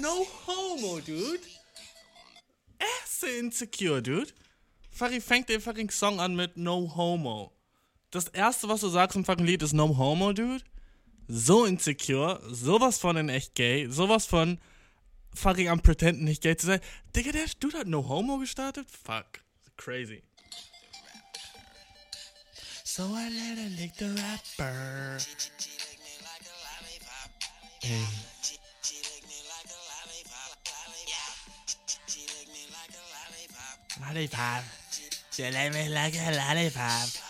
No homo, dude. Er ist so insecure, dude. Fucking fängt den fucking Song an mit No homo. Das erste, was du sagst im fucking Lied, ist No homo, dude. So insecure, sowas von in echt gay, sowas von fucking am Pretenden nicht gay zu sein. Digga, der Dude hat No homo gestartet? Fuck. Crazy. So I let her lick the rapper. Hey. ร้าได้พาเจะได้ไม่รักแค่ร้าได้พาพ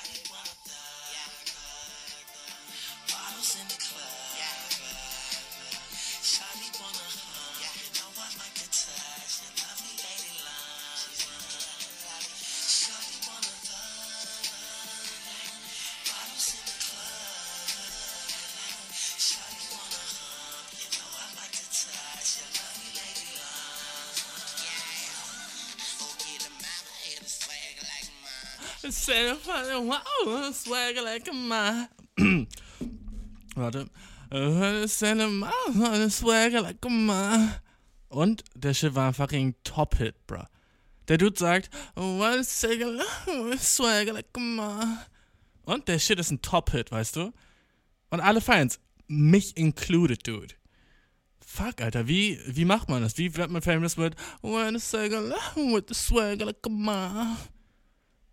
wow, swagger like a ma. Warte. Ma. Und der Shit war ein fucking Top-Hit, bruh. Der Dude sagt. Und der Shit ist ein Top-Hit, weißt du? Und alle feiern's. Mich included, Dude. Fuck, Alter, wie, wie macht man das? Wie wird man famous mit When?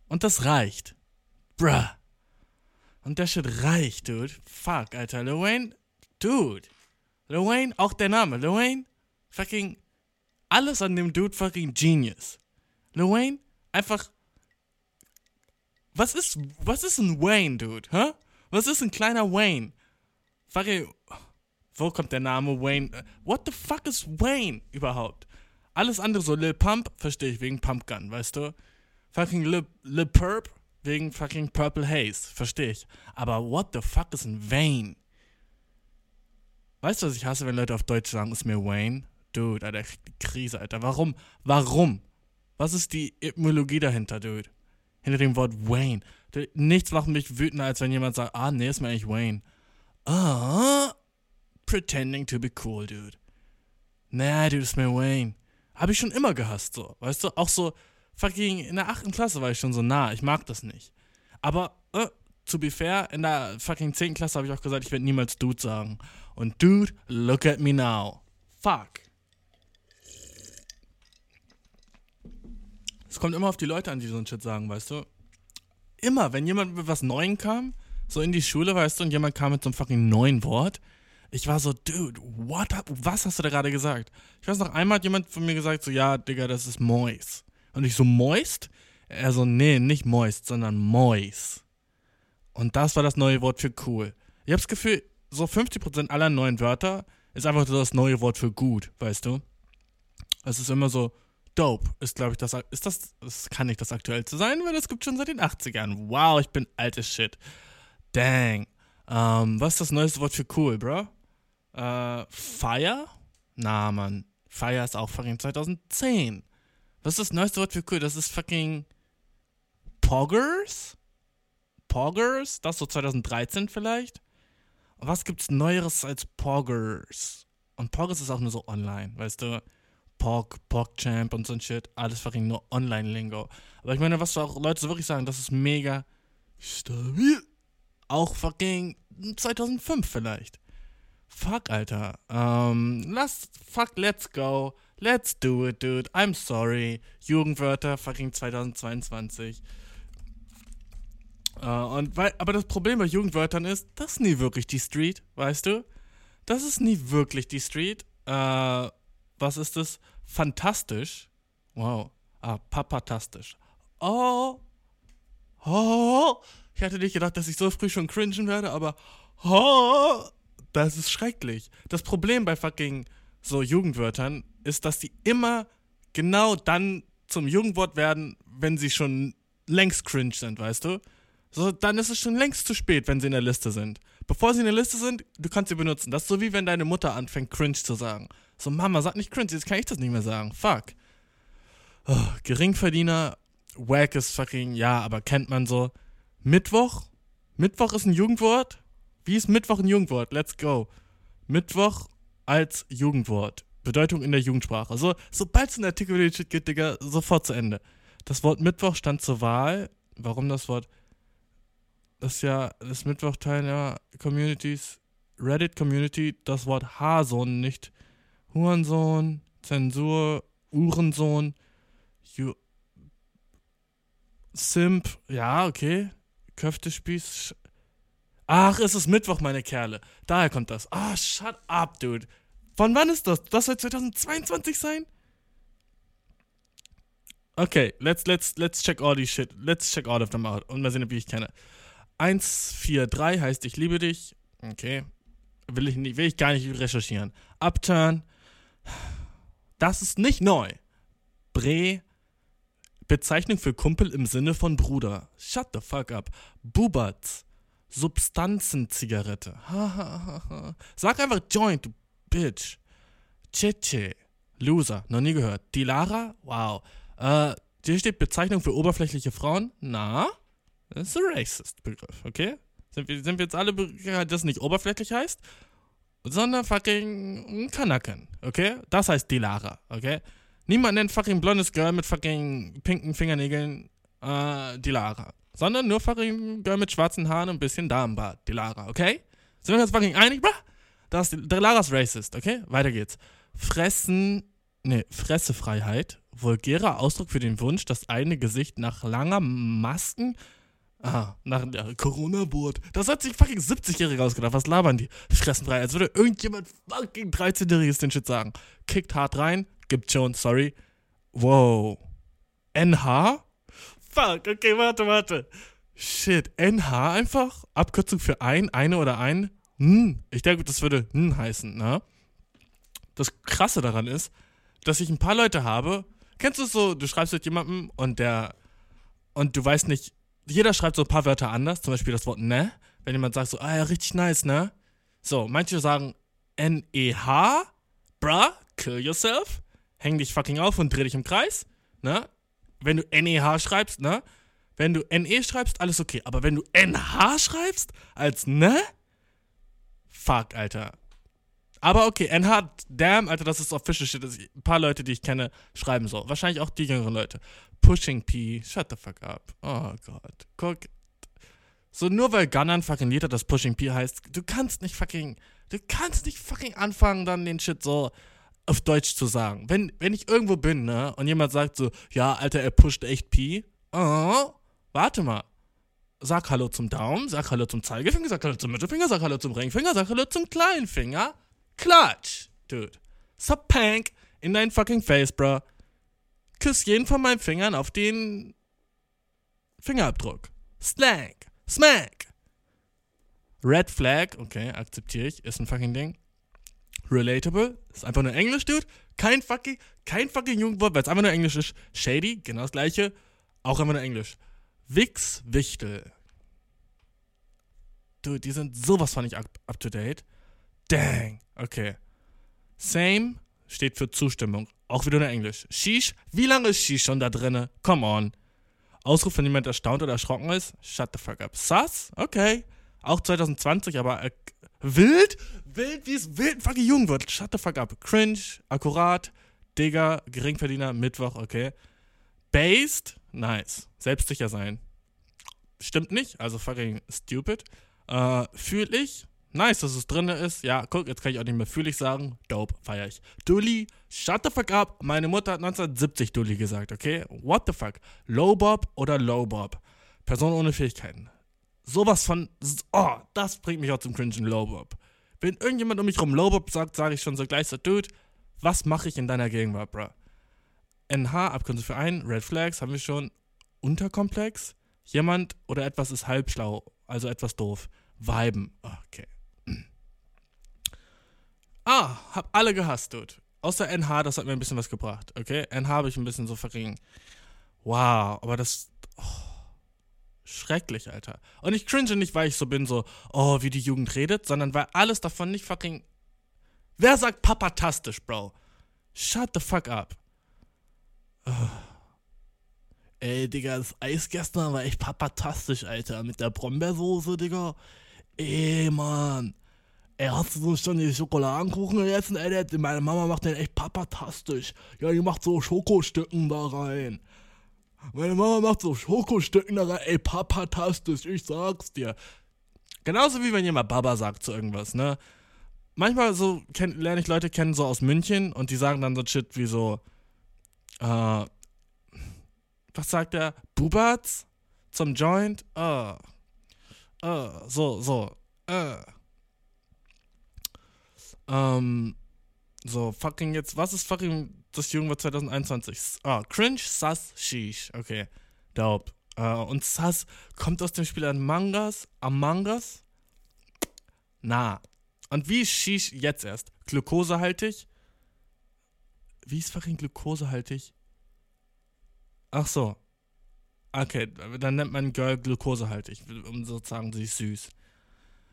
Und das reicht. Bruh. Und der Shit reicht, dude. Fuck, Alter. Lil Wayne, dude. Lil Wayne, auch der Name. Lil Wayne, fucking alles an dem Dude fucking genius. Lil Wayne, einfach. Was ist, was ist ein Wayne, dude? Hä? Was ist ein kleiner Wayne? Fucking. Wo kommt der Name Wayne? What the fuck ist Wayne überhaupt? Alles andere so Lil Pump, verstehe ich, wegen Pumpgun, weißt du? Fucking Lil, Lil Perp, wegen fucking Purple Haze, verstehe ich. Aber what the fuck ist ein Wayne? Weißt du, was ich hasse, wenn Leute auf Deutsch sagen, ist mir Wayne? Dude, Alter, kriegt die Krise, Alter. Warum? Warum? Was ist die Etymologie dahinter, dude? Hinter dem Wort Wayne. Nichts macht mich wütender, als wenn jemand sagt, ah, nee, ist mir eigentlich Wayne. Ah, pretending to be cool, dude. Nah, dude, ist mir Wayne. Hab ich schon immer gehasst, so. Weißt du, auch so, fucking, in der achten Klasse war ich schon so nah. Ich mag das nicht. Aber, äh, to be fair, in der fucking zehnten Klasse habe ich auch gesagt, ich werde niemals Dude sagen. Und Dude, look at me now. Fuck. Es kommt immer auf die Leute an, die so einen Shit sagen, weißt du? Immer, wenn jemand mit was Neuem kam, so in die Schule, weißt du, und jemand kam mit so einem fucking neuen Wort, ich war so, dude, what up? Was hast du da gerade gesagt? Ich weiß noch, einmal hat jemand von mir gesagt, so, ja, Digga, das ist Mois. Und ich so, moist? Er so, nee, nicht moist, sondern mois. Und das war das neue Wort für cool. Ich hab's Gefühl, so 50% aller neuen Wörter ist einfach so das neue Wort für gut, weißt du? Es ist immer so, dope ist, glaube ich, das, ist das, das kann nicht das aktuellste sein, weil das gibt schon seit den 80ern. Wow, ich bin altes Shit. Dang. Ähm, was ist das neueste Wort für cool, bro? Äh, Fire? Na, Mann. Fire ist auch fucking 2010. Was ist das neueste Wort für cool? Das ist fucking Poggers? Poggers? Das so 2013 vielleicht? Und was gibt's Neueres als Poggers? Und Poggers ist auch nur so online, weißt du? Pog, PogChamp und so ein Shit. Alles fucking nur Online-Lingo. Aber ich meine, was auch Leute so wirklich sagen, das ist mega stabil. Auch fucking 2005 vielleicht. Fuck, Alter. Ähm, lass, fuck, let's go. Let's do it, dude. I'm sorry. Jugendwörter, fucking 2022. Äh, und weil, aber das Problem bei Jugendwörtern ist, das ist nie wirklich die Street, weißt du? Das ist nie wirklich die Street. Äh, was ist das? Fantastisch. Wow. Ah, papatastisch. Oh. Oh. Ich hatte nicht gedacht, dass ich so früh schon cringen werde, aber oh. Das ist schrecklich. Das Problem bei fucking so Jugendwörtern ist, dass die immer genau dann zum Jugendwort werden, wenn sie schon längst cringe sind, weißt du? So, dann ist es schon längst zu spät, wenn sie in der Liste sind. Bevor sie in der Liste sind, du kannst sie benutzen. Das ist so wie wenn deine Mutter anfängt, cringe zu sagen. So, Mama, sag nicht cringe, jetzt kann ich das nicht mehr sagen. Fuck. Oh, Geringverdiener, wack ist fucking, ja, aber kennt man so. Mittwoch? Mittwoch ist ein Jugendwort? Wie ist Mittwoch ein Jugendwort? Let's go. Mittwoch als Jugendwort. Bedeutung in der Jugendsprache. So, sobald es einen Artikel über den Shit gibt, Digga, sofort zu Ende. Das Wort Mittwoch stand zur Wahl. Warum das Wort? Das ist ja das Mittwoch-Teil der Communities, Reddit-Community, das Wort Haarsohn, nicht Hurensohn, Zensur, Uhrensohn, Ju Simp, ja, okay. Köftespieß. Ach, es ist Mittwoch, meine Kerle. Daher kommt das. Ah, shut up, dude. Von wann ist das? Das soll 2022 sein? Okay, let's, let's, let's check all the shit. Let's check all of them out. Und mal sehen, wie ich kenne. 143 heißt Ich liebe dich. Okay. Will ich, nicht, will ich gar nicht recherchieren. Upturn. Das ist nicht neu. Bre. Bezeichnung für Kumpel im Sinne von Bruder. Shut the fuck up. Bubatz. Substanzenzigarette. Sag einfach Joint, du Bitch. Chiche. Loser. Noch nie gehört. Dilara? Wow. Äh, hier steht Bezeichnung für oberflächliche Frauen. Na? Das ist ein Racist-Begriff, okay? Sind wir, sind wir jetzt alle, dass das nicht oberflächlich heißt, sondern fucking Kanaken, okay? Das heißt Dilara, okay? Niemand nennt fucking blondes Girl mit fucking pinken Fingernägeln äh, Dilara. Sondern nur fucking Girl mit schwarzen Haaren und ein bisschen Damenbart. Dilara, okay? Sind wir uns fucking einig, bruh? Das, Dilara ist racist, okay? Weiter geht's. Fressen, ne, Fressefreiheit. Vulgärer Ausdruck für den Wunsch, das eigene Gesicht nach langer Masken Ah, nach der Corona-Board. Das hat sich fucking 70-Jährige ausgedacht. Was labern die? Fressenfrei. Als würde irgendjemand fucking 13-Jähriges den Shit sagen. Kickt hart rein. Gibt schon, sorry. Wow. NH? Fuck, okay, warte, warte. Shit, NH einfach? Abkürzung für ein, eine oder ein? Hm. Ich denke, das würde hm heißen, ne? Das Krasse daran ist, dass ich ein paar Leute habe. Kennst du es so, du schreibst mit jemandem und der. Und du weißt nicht, jeder schreibt so ein paar Wörter anders, zum Beispiel das Wort ne. Wenn jemand sagt so, ah ja, richtig nice, ne? So, manche sagen N-E-H, bruh, kill yourself, häng dich fucking auf und dreh dich im Kreis, ne? Wenn du N-E-H schreibst, ne? Wenn du N-E schreibst, alles okay. Aber wenn du N-H schreibst, als ne? Fuck, Alter. Aber okay, NH, damn, Alter, das ist official shit. Ein paar Leute, die ich kenne, schreiben so. Wahrscheinlich auch die jüngeren Leute. Pushing P, shut the fuck up. Oh Gott. Guck. So, nur weil Gunnan fucking Lied hat, das Pushing P heißt, du kannst nicht fucking, du kannst nicht fucking anfangen, dann den Shit so auf Deutsch zu sagen. Wenn, wenn ich irgendwo bin, ne, und jemand sagt so, ja, Alter, er pusht echt P, oh, warte mal. Sag Hallo zum Daumen, sag Hallo zum Zeigefinger, sag Hallo zum Mittelfinger, sag Hallo zum Ringfinger, sag Hallo zum kleinen Finger. Klatsch, dude. Sup, Pank, in dein fucking Face, bro küsse jeden von meinen Fingern auf den Fingerabdruck. Slang. Smack. Red Flag, okay, akzeptiere ich, ist ein fucking Ding. Relatable, ist einfach nur Englisch, Dude. Kein fucking, kein fucking Jugendwort, weil es einfach nur Englisch ist. Shady, genau das gleiche, auch einfach nur Englisch. Wix Wichtel. Dude, die sind sowas von nicht up, up to date. Dang, okay. Same steht für Zustimmung. Auch wieder nur Englisch. Sheesh, wie lange ist Sheesh schon da drinne? Come on. Ausruf, wenn jemand erstaunt oder erschrocken ist? Shut the fuck up. Sass? Okay. Auch 2020, aber äh, wild? Wild, wie es wild fucking jung wird. Shut the fuck up. Cringe, akkurat, Digger, Geringverdiener, Mittwoch, okay. Based? Nice. Selbstsicher sein. Stimmt nicht, also fucking stupid. Äh, fühl ich? Nice, dass es drin ist. Ja, guck, jetzt kann ich auch nicht mehr fühlig sagen. Dope, feier ich. Dully, shut the fuck up. Meine Mutter hat 1970 Dully gesagt, okay? What the fuck? Low Bob oder Low Bob? Person ohne Fähigkeiten. Sowas von. Oh, das bringt mich auch zum Cringen Low Bob. Wenn irgendjemand um mich rum Low Bob sagt, sage ich schon so gleich so, Dude, was mache ich in deiner Gegenwart, bro? NH, Abkürzung für ein, Red Flags haben wir schon. Unterkomplex? Jemand oder etwas ist halbschlau, also etwas doof. Viben. Okay. Ah, hab alle gehasst, Dude. Außer NH, das hat mir ein bisschen was gebracht, okay? NH habe ich ein bisschen so verringen. Wow, aber das. Oh, schrecklich, Alter. Und ich cringe nicht, weil ich so bin, so, oh, wie die Jugend redet, sondern weil alles davon nicht fucking. Wer sagt papatastisch, Bro? Shut the fuck up. Oh. Ey, Digga, das Eis gestern war echt papatastisch, Alter. Mit der Brombeersoße, Digga. Ey, Mann. Ey, hast du schon die Schokoladenkuchen gegessen? Ey, meine Mama macht den echt papatastisch. Ja, die macht so Schokostücken da rein. Meine Mama macht so Schokostücken rein. Ey, papatastisch, ich sag's dir. Genauso wie wenn jemand Baba sagt zu irgendwas, ne? Manchmal so kenn, lerne ich Leute kennen so aus München und die sagen dann so Shit wie so, äh, was sagt er? Bubatz? Zum Joint? Äh, äh, so, so, äh. Ähm, so, fucking jetzt, was ist fucking das Jugendwort 2021? Ah, cringe, sus, sheesh. Okay, dope. Äh, und sus kommt aus dem Spiel Among Us. Among Us? Na. Und wie ist sheesh jetzt erst? Glukosehaltig? Wie ist fucking glukosehaltig? Ach so. Okay, dann nennt man Girl glukosehaltig, um sozusagen sie ist süß.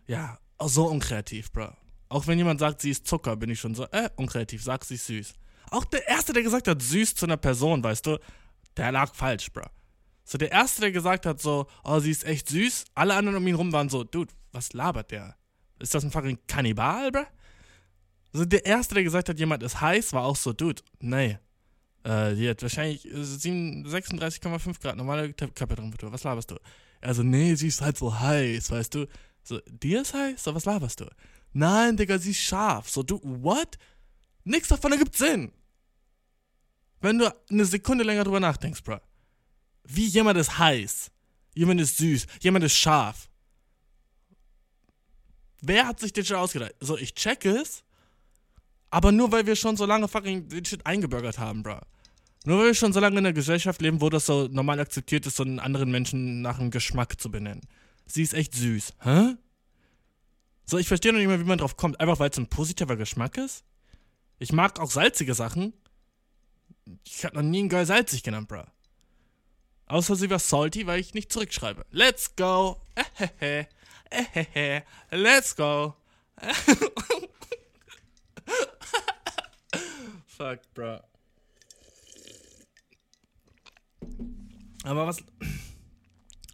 Ja, so unkreativ, bro. Auch wenn jemand sagt, sie ist Zucker, bin ich schon so, äh, unkreativ, sag sie ist süß. Auch der Erste, der gesagt hat, süß zu einer Person, weißt du, der lag falsch, bro. So, der Erste, der gesagt hat, so, oh, sie ist echt süß, alle anderen um ihn rum waren so, Dude, was labert der? Ist das ein fucking Kannibal, bro? So, der Erste, der gesagt hat, jemand ist heiß, war auch so, Dude, nee. Äh, die hat wahrscheinlich 36,5 Grad normale Körpertemperatur. Was laberst du? Also, nee, sie ist halt so heiß, weißt du? So, dir ist heiß? So, was laberst du? Nein, Digga, sie ist scharf. So, du, what? Nix davon ergibt Sinn. Wenn du eine Sekunde länger drüber nachdenkst, bro. Wie jemand ist heiß, jemand ist süß, jemand ist scharf. Wer hat sich den schon ausgedacht? So, ich check es, aber nur weil wir schon so lange fucking den Shit eingebürgert haben, bro. Nur weil wir schon so lange in einer Gesellschaft leben, wo das so normal akzeptiert ist, so einen anderen Menschen nach einem Geschmack zu benennen. Sie ist echt süß. Hä? So, ich verstehe noch nicht mehr, wie man drauf kommt. Einfach weil es ein positiver Geschmack ist. Ich mag auch salzige Sachen. Ich habe noch nie einen geil salzig genannt, bro. Außer sie war salty, weil ich nicht zurückschreibe. Let's go. Ehehe. Ehehe. Let's go. Fuck, bro. Aber was.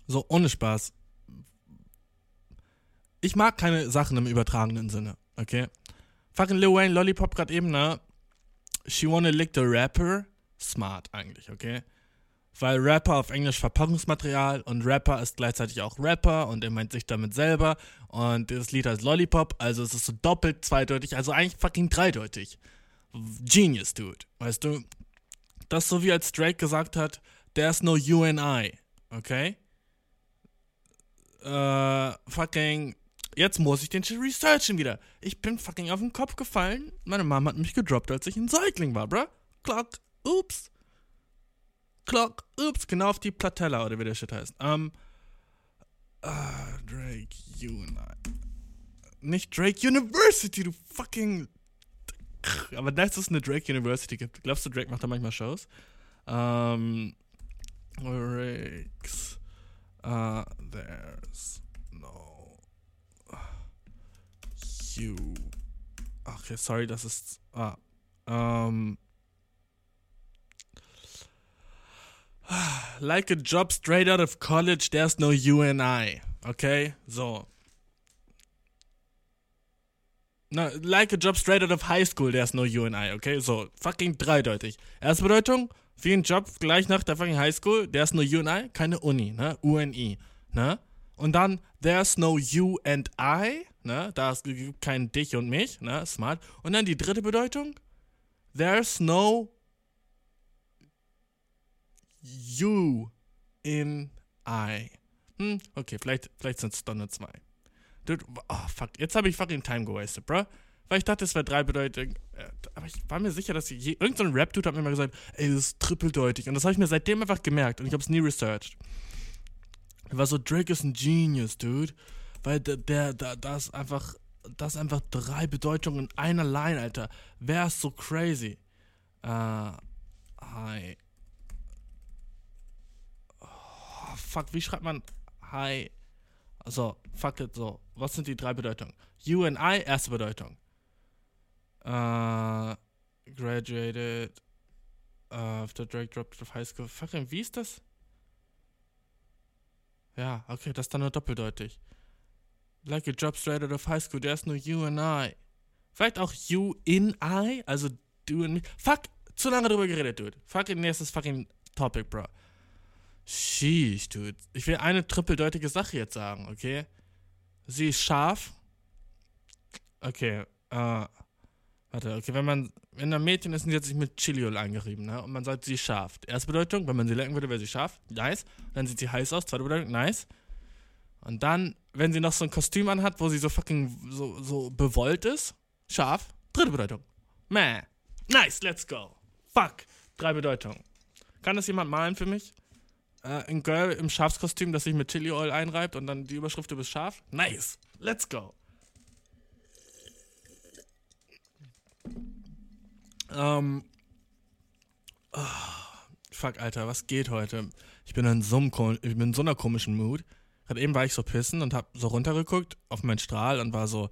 So, ohne Spaß ich mag keine Sachen im übertragenen Sinne, okay? Fucking Lil Wayne, Lollipop gerade eben, ne? She wanna lick the rapper. Smart eigentlich, okay? Weil Rapper auf Englisch Verpackungsmaterial und Rapper ist gleichzeitig auch Rapper und er meint sich damit selber und das Lied heißt Lollipop, also es ist so doppelt zweideutig, also eigentlich fucking dreideutig. Genius, dude, weißt du? Das ist so wie als Drake gesagt hat, there's no you and I, okay? Äh, fucking Jetzt muss ich den Shit researchen wieder. Ich bin fucking auf den Kopf gefallen. Meine Mama hat mich gedroppt, als ich ein Säugling war, bruh. Clock, ups. Clock, ups. Genau auf die Platella, oder wie der Shit heißt. Ähm, um, uh, Drake Unite. Nicht Drake University, du fucking. Aber dass es eine Drake University gibt. Glaubst du, Drake macht da manchmal Shows? Ähm, um, Lyrics. Uh, there's you. Okay, sorry, das ist. Ah. Ähm. Like a job straight out of college, there's no you and I. Okay? So. Na, like a job straight out of high school, there's no you and I, okay? So, fucking dreideutig. Erste Bedeutung, wie ein Job gleich nach der fucking High School, there's no you and I, keine Uni, ne? UNI, ne? Und dann, there's no you and I, ne? Da gibt kein dich und mich, ne? Smart. Und dann die dritte Bedeutung, there's no you in I. Hm, okay, vielleicht, vielleicht sind es dann nur zwei. Dude, oh, fuck, jetzt habe ich fucking Time gewastet, bro. Weil ich dachte, es wäre drei Bedeutungen. Äh, aber ich war mir sicher, dass je, irgendein so Rap-Dude hat mir mal gesagt, ey, das ist trippeldeutig. Und das habe ich mir seitdem einfach gemerkt und ich habe es nie researched. Er war so, Drake ist ein Genius, Dude. Weil der, der, der das einfach, das einfach drei Bedeutungen in einer Line, Alter. Wer ist so crazy? Äh, hi. Oh, fuck, wie schreibt man hi? Also, fuck it, so. Was sind die drei Bedeutungen? You and I, erste Bedeutung. Äh, graduated uh, after Drake dropped out of high school. Fucking, wie ist das? Ja, okay, das ist dann nur doppeldeutig. Like a job straight out of high school, there's no you and I. Vielleicht auch you in I, also du und mich. Fuck, zu lange drüber geredet, dude. Fucking nächstes fucking Topic, bro. Sheesh, dude. Ich will eine trippeldeutige Sache jetzt sagen, okay? Sie ist scharf. Okay, äh, warte, okay, wenn man, wenn ein Mädchen ist sie hat sich mit Chiliol eingerieben, ne? Und man sagt, sie ist scharf. Erste Bedeutung, wenn man sie lecken würde, wäre sie scharf. Nice. Dann sieht sie heiß aus. Zweite Bedeutung, nice. Und dann, wenn sie noch so ein Kostüm anhat, wo sie so fucking so, so bewollt ist, scharf. Dritte Bedeutung. Meh. Nice, let's go. Fuck. Drei Bedeutungen. Kann das jemand malen für mich? Äh, ein Girl im Schafskostüm, das sich mit Chili Oil einreibt und dann die Überschrift über Schaf? Nice. Let's go. Ähm. Oh, fuck, Alter, was geht heute? Ich bin in so, einem, ich bin in so einer komischen Mood. Gerade eben war ich so pissen und hab so runtergeguckt auf meinen Strahl und war so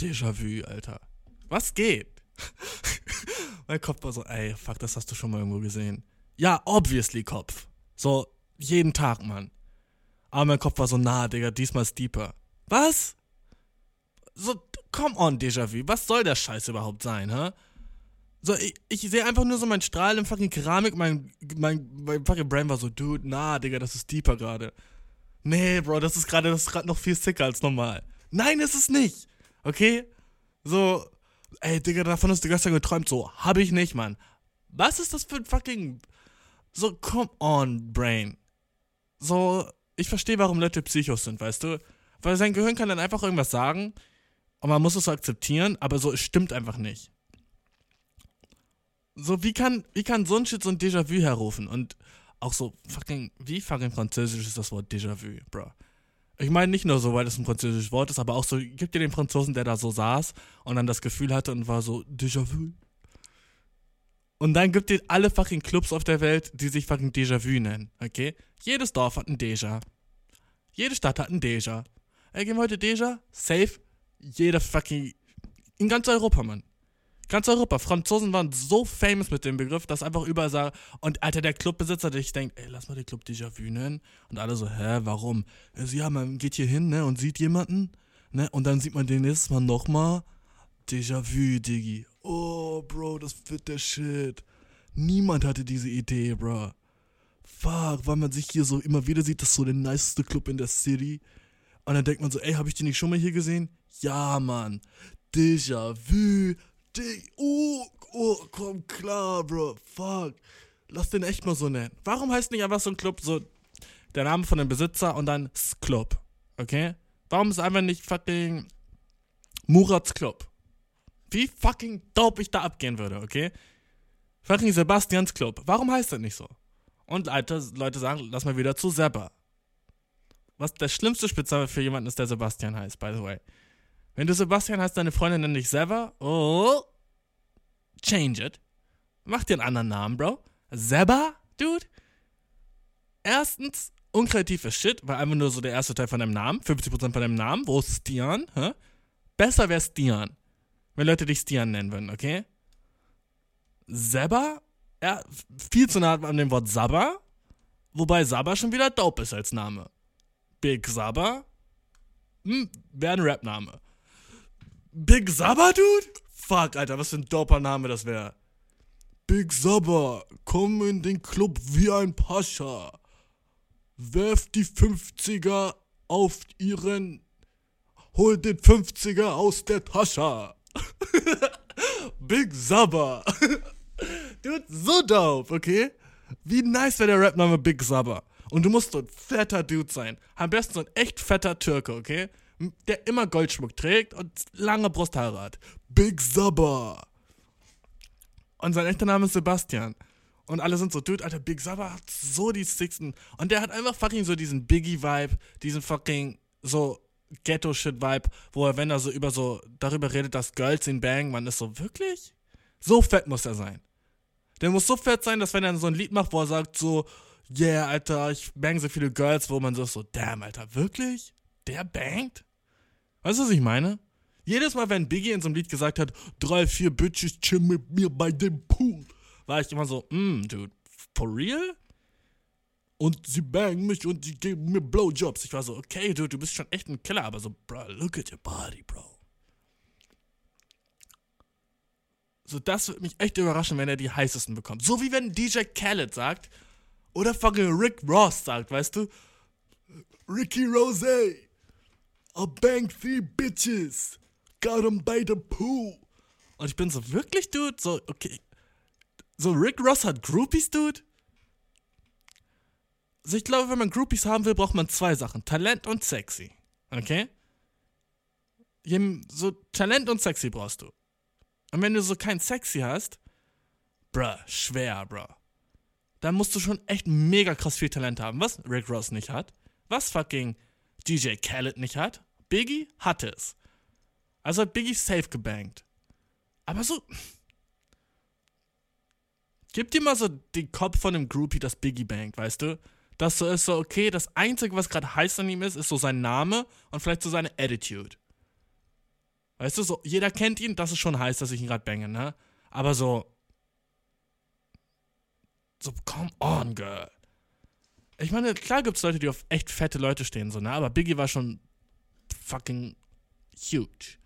Déjà-vu, Alter. Was geht? mein Kopf war so, ey, fuck, das hast du schon mal irgendwo gesehen. Ja, obviously, Kopf. So, jeden Tag, Mann. Aber mein Kopf war so, nah, Digga, diesmal ist deeper. Was? So, come on, Déjà-vu. Was soll der Scheiß überhaupt sein, hä? So, ich, ich sehe einfach nur so meinen Strahl in fucking Keramik. Mein, mein, mein fucking Brain war so, dude, nah, Digga, das ist deeper gerade. Nee, Bro, das ist gerade das ist noch viel sicker als normal. Nein, ist es nicht. Okay? So, ey, Digga, davon hast du gestern geträumt. So, hab ich nicht, Mann. Was ist das für ein fucking. So, come on, Brain. So, ich verstehe, warum Leute Psychos sind, weißt du? Weil sein Gehirn kann dann einfach irgendwas sagen und man muss es so akzeptieren, aber so, es stimmt einfach nicht. So, wie kann, wie kann so ein Shit so ein Déjà-vu herrufen? Und auch so fucking, wie fucking französisch ist das Wort Déjà-vu, bro? Ich meine nicht nur so, weil das ein französisches Wort ist, aber auch so, gibt dir den Franzosen, der da so saß und dann das Gefühl hatte und war so, Déjà-vu. Und dann gibt es alle fucking Clubs auf der Welt, die sich fucking Déjà-vu nennen, okay? Jedes Dorf hat ein Déjà. Jede Stadt hat ein Déjà. Ey, gehen wir heute Déjà? Safe. Jeder fucking. In ganz Europa, Mann. Ganz Europa. Franzosen waren so famous mit dem Begriff, dass einfach überall sagen, und Alter, der Clubbesitzer, der ich denkt, ey, lass mal den Club Déjà-vu nennen. Und alle so, hä, warum? Also, ja, man geht hier hin, ne, und sieht jemanden, ne, und dann sieht man den nächstes Mal nochmal. Déjà-vu, Diggi. Oh, Bro, das wird der Shit. Niemand hatte diese Idee, Bro. Fuck, weil man sich hier so immer wieder sieht, das ist so der niceste Club in der City. Und dann denkt man so, ey, hab ich den nicht schon mal hier gesehen? Ja, Mann. Déjà-vu, Dig, oh, oh, komm klar, Bro. Fuck. Lass den echt mal so nennen. Warum heißt nicht einfach so ein Club so der Name von dem Besitzer und dann S Club? Okay? Warum ist einfach nicht fucking Murats Club? Wie fucking dope ich da abgehen würde, okay? Fucking Sebastians Club. Warum heißt das nicht so? Und Alter, Leute sagen, lass mal wieder zu Seba. Was der schlimmste Spitzname für jemanden ist, der Sebastian heißt, by the way. Wenn du Sebastian heißt, deine Freundin nennt dich Seba, oh, change it. Mach dir einen anderen Namen, Bro. Seba, Dude. Erstens, unkreatives Shit, weil einfach nur so der erste Teil von deinem Namen, 50% von deinem Namen, wo ist Stian, hä? Besser wäre Stian, wenn Leute dich Stian nennen würden, okay? Seba, ja, viel zu nah an dem Wort Saba, wobei Saba schon wieder dope ist als Name. Big Saba, hm, wäre ein Rap-Name. Big Saba, Dude? Fuck, Alter, was für ein doper Name das wäre. Big Saba, komm in den Club wie ein Pascha. Werf die 50er auf ihren. Hol den 50er aus der Tasche. Big Saba. Dude, so dope, okay? Wie nice wäre der Rapname Big Saba. Und du musst so ein fetter Dude sein. Am besten so ein echt fetter Türke, okay? Der immer Goldschmuck trägt und lange Brusthaare hat. Big Saba. Und sein echter Name ist Sebastian. Und alle sind so, Dude, Alter, Big Saba hat so die Sixten. Und der hat einfach fucking so diesen Biggie-Vibe, diesen fucking so Ghetto-Shit-Vibe, wo er, wenn er so über so darüber redet, dass Girls ihn bang, man ist so, wirklich? So fett muss er sein. Der muss so fett sein, dass wenn er so ein Lied macht, wo er sagt so, yeah, Alter, ich bang so viele Girls, wo man so so, damn, Alter, wirklich? Der bangt? Weißt du, was ich meine? Jedes Mal, wenn Biggie in so einem Lied gesagt hat, drei, vier Bitches chill mit mir bei dem Pool, war ich immer so, mm, dude, for real? und sie bangen mich und die geben mir Blowjobs. Ich war so, okay, du, du bist schon echt ein Killer, aber so, bro, look at your body, bro. So, das würde mich echt überraschen, wenn er die heißesten bekommt. So wie wenn DJ Khaled sagt, oder fucking Rick Ross sagt, weißt du? Ricky Rose, I banged three bitches, got them by the pool. Und ich bin so, wirklich, Dude? So, okay. So, Rick Ross hat Groupies, Dude? Also ich glaube, wenn man Groupies haben will, braucht man zwei Sachen. Talent und sexy. Okay? So Talent und sexy brauchst du. Und wenn du so kein sexy hast, bruh, schwer, bruh. Dann musst du schon echt mega krass viel Talent haben, was Rick Ross nicht hat. Was fucking DJ Khaled nicht hat. Biggie hatte es. Also hat Biggie safe gebankt. Aber so. Gib dir mal so den Kopf von einem Groupie, das Biggie bankt, weißt du? Das so ist so, okay, das Einzige, was gerade heiß an ihm ist, ist so sein Name und vielleicht so seine Attitude. Weißt du, so, jeder kennt ihn, das ist schon heiß, dass ich ihn gerade bange, ne? Aber so. So, come on, girl. Ich meine, klar gibt's Leute, die auf echt fette Leute stehen, so, ne? Aber Biggie war schon fucking huge.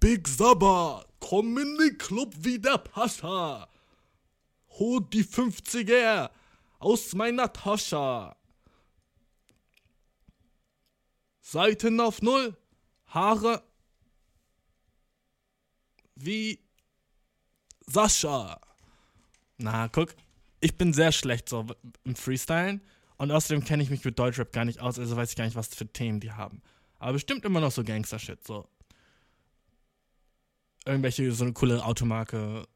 Big Sabba, komm in den Club wie der Pascha. Hol die 50er aus meiner Tasche. Seiten auf Null, Haare wie Sascha. Na, guck, ich bin sehr schlecht so im Freestylen und außerdem kenne ich mich mit Deutschrap gar nicht aus, also weiß ich gar nicht, was für Themen die haben. Aber bestimmt immer noch so Gangster-Shit, so. Irgendwelche, so eine coole Automarke.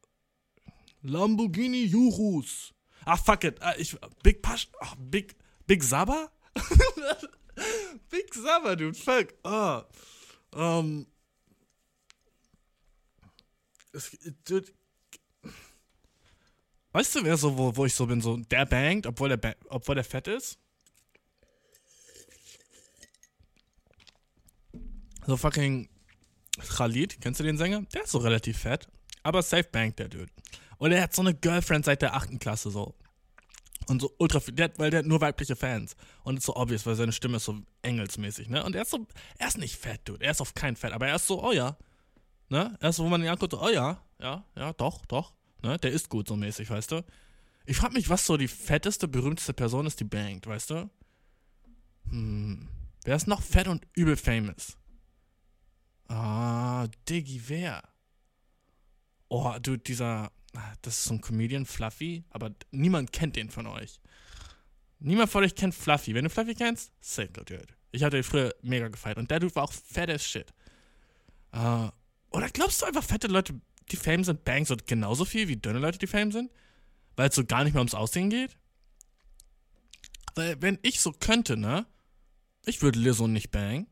Lamborghini Jurus. Ach, fuck it. Ah, ich, Big Pasch. Ach, Big, Big Saba? Big Saba, dude. Fuck. Oh. Um, es, dude, weißt du, wer so, wo, wo ich so bin, so, der bangt, obwohl der, obwohl der fett ist? So fucking Khalid, kennst du den Sänger? Der ist so relativ fett, aber safe bangt der Dude. Und er hat so eine Girlfriend seit der 8. Klasse so. Und so ultra der hat, weil der hat nur weibliche Fans. Und ist so obvious, weil seine Stimme ist so engelsmäßig, ne? Und er ist so, er ist nicht fett, Dude. Er ist auf keinen Fett, aber er ist so, oh ja, Ne? Erst, wo man ihn anguckt, oh ja, ja, ja, doch, doch. Ne? Der ist gut so mäßig, weißt du? Ich frag mich, was so die fetteste, berühmteste Person ist, die bangt, weißt du? Hm. Wer ist noch fett und übel famous? Ah, Diggy, wer? Oh, du, dieser, das ist so ein Comedian, Fluffy, aber niemand kennt den von euch. Niemand von euch kennt Fluffy. Wenn du Fluffy kennst, sick, dude. Ich hatte ihn früher mega gefeiert und der Dude war auch fett as shit. Uh, oder glaubst du einfach, fette Leute, die Fame sind, bang so genauso viel wie dünne Leute, die Fame sind? Weil es so gar nicht mehr ums Aussehen geht? Weil, wenn ich so könnte, ne? Ich würde Lizzo nicht bang.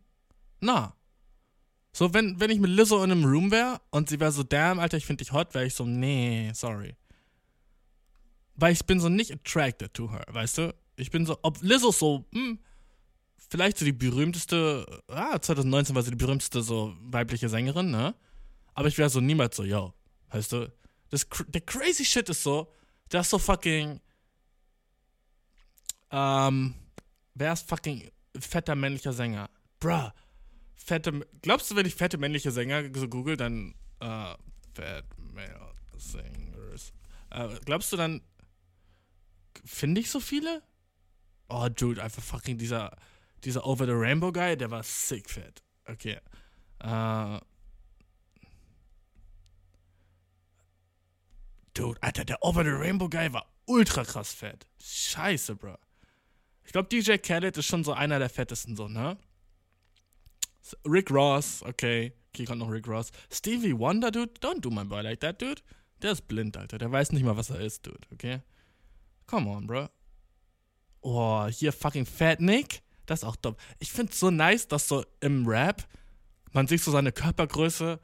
Na. So, wenn, wenn ich mit Lizzo in einem Room wäre und sie wäre so, damn, Alter, ich finde dich hot, wäre ich so, nee, sorry. Weil ich bin so nicht attracted to her, weißt du? Ich bin so, ob Lizzo so, hm, vielleicht so die berühmteste, ah, 2019 war sie die berühmteste so weibliche Sängerin, ne? Aber ich wäre so niemals so, yo, weißt du? Das, der crazy shit ist so, der ist so fucking, ähm, wer ist fucking fetter männlicher Sänger? Bruh, fette, glaubst du, wenn ich fette männliche Sänger so google, dann, äh, fat male singers, äh, glaubst du dann, finde ich so viele? Oh, dude, einfach fucking dieser, dieser Over the Rainbow Guy, der war sick fett. Okay. Äh, Dude, Alter, der Over the Rainbow Guy war ultra krass fett. Scheiße, bro. Ich glaube, DJ Khaled ist schon so einer der fettesten, so, ne? Rick Ross, okay. Hier kommt noch Rick Ross. Stevie Wonder, dude, don't do my boy like that, dude. Der ist blind, Alter. Der weiß nicht mal, was er ist, dude, okay? Come on, bro. Oh, hier fucking Fat Nick. Das ist auch dumm. Ich find's so nice, dass so im Rap man sich so seine Körpergröße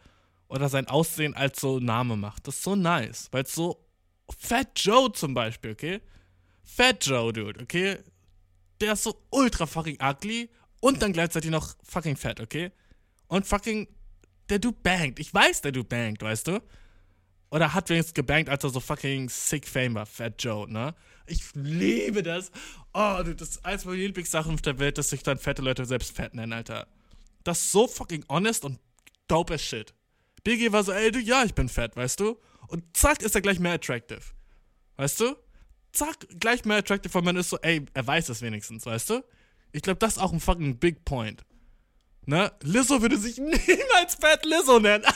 oder sein Aussehen als so Name macht. Das ist so nice, weil es so Fat Joe zum Beispiel, okay? Fat Joe, Dude, okay? Der ist so ultra fucking ugly und dann gleichzeitig noch fucking fett, okay? Und fucking der Dude bangt. Ich weiß, der Dude bangt, weißt du? Oder hat wenigstens gebankt, als er so fucking sick fame war, Fat Joe, ne? Ich liebe das. Oh, du, das ist eins meiner Lieblingssachen auf der Welt, dass sich dann fette Leute selbst fett nennen, Alter. Das ist so fucking honest und dope as shit. Biggie war so, ey, du, ja, ich bin fett, weißt du? Und zack, ist er gleich mehr attractive. Weißt du? Zack, gleich mehr attractive, weil man ist so, ey, er weiß es wenigstens, weißt du? Ich glaube, das ist auch ein fucking big point. Ne? Lizzo würde sich niemals Fat Lizzo nennen.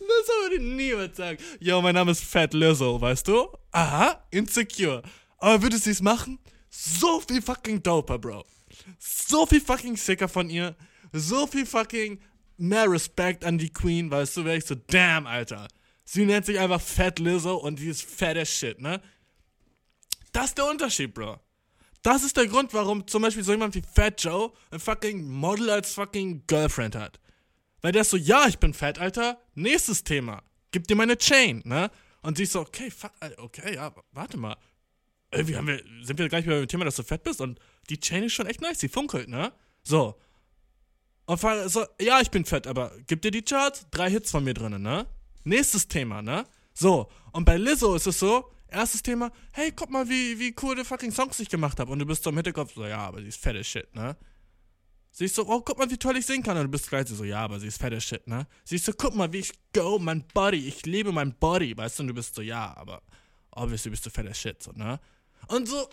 Lizzo würde niemals sagen, yo, mein Name ist Fat Lizzo, weißt du? Aha, insecure. Aber würde sie es machen? So viel fucking doper, Bro. So viel fucking sicker von ihr. So viel fucking mehr Respekt an die Queen, weißt du? Wäre ich so, damn, Alter. Sie nennt sich einfach Fat Lizzo und die ist fat as shit, ne? Das ist der Unterschied, Bro. Das ist der Grund, warum zum Beispiel so jemand wie Fat Joe ein fucking Model als fucking Girlfriend hat. Weil der ist so, ja, ich bin fett, Alter. Nächstes Thema. Gib dir meine Chain, ne? Und sie ist so, okay, fuck, okay, ja, warte mal. Irgendwie haben wir, sind wir gleich bei dem Thema, dass du fett bist und die Chain ist schon echt nice, die funkelt, ne? So. Und so, ja, ich bin fett, aber gib dir die Charts, drei Hits von mir drinnen, ne? Nächstes Thema, ne? So. Und bei Lizzo ist es so, erstes Thema, hey, guck mal, wie, wie coole fucking Songs ich gemacht habe. Und du bist so im Hinterkopf so, ja, aber sie ist fette Shit, ne? Sie ist so, oh, guck mal, wie toll ich singen kann. Und du bist gleich so, ja, aber sie ist fette Shit, ne? Sie ist so, guck mal, wie ich go, mein Body, ich liebe mein Body, weißt du? Und du bist so, ja, aber obviously bist du fette Shit, so, ne? Und so,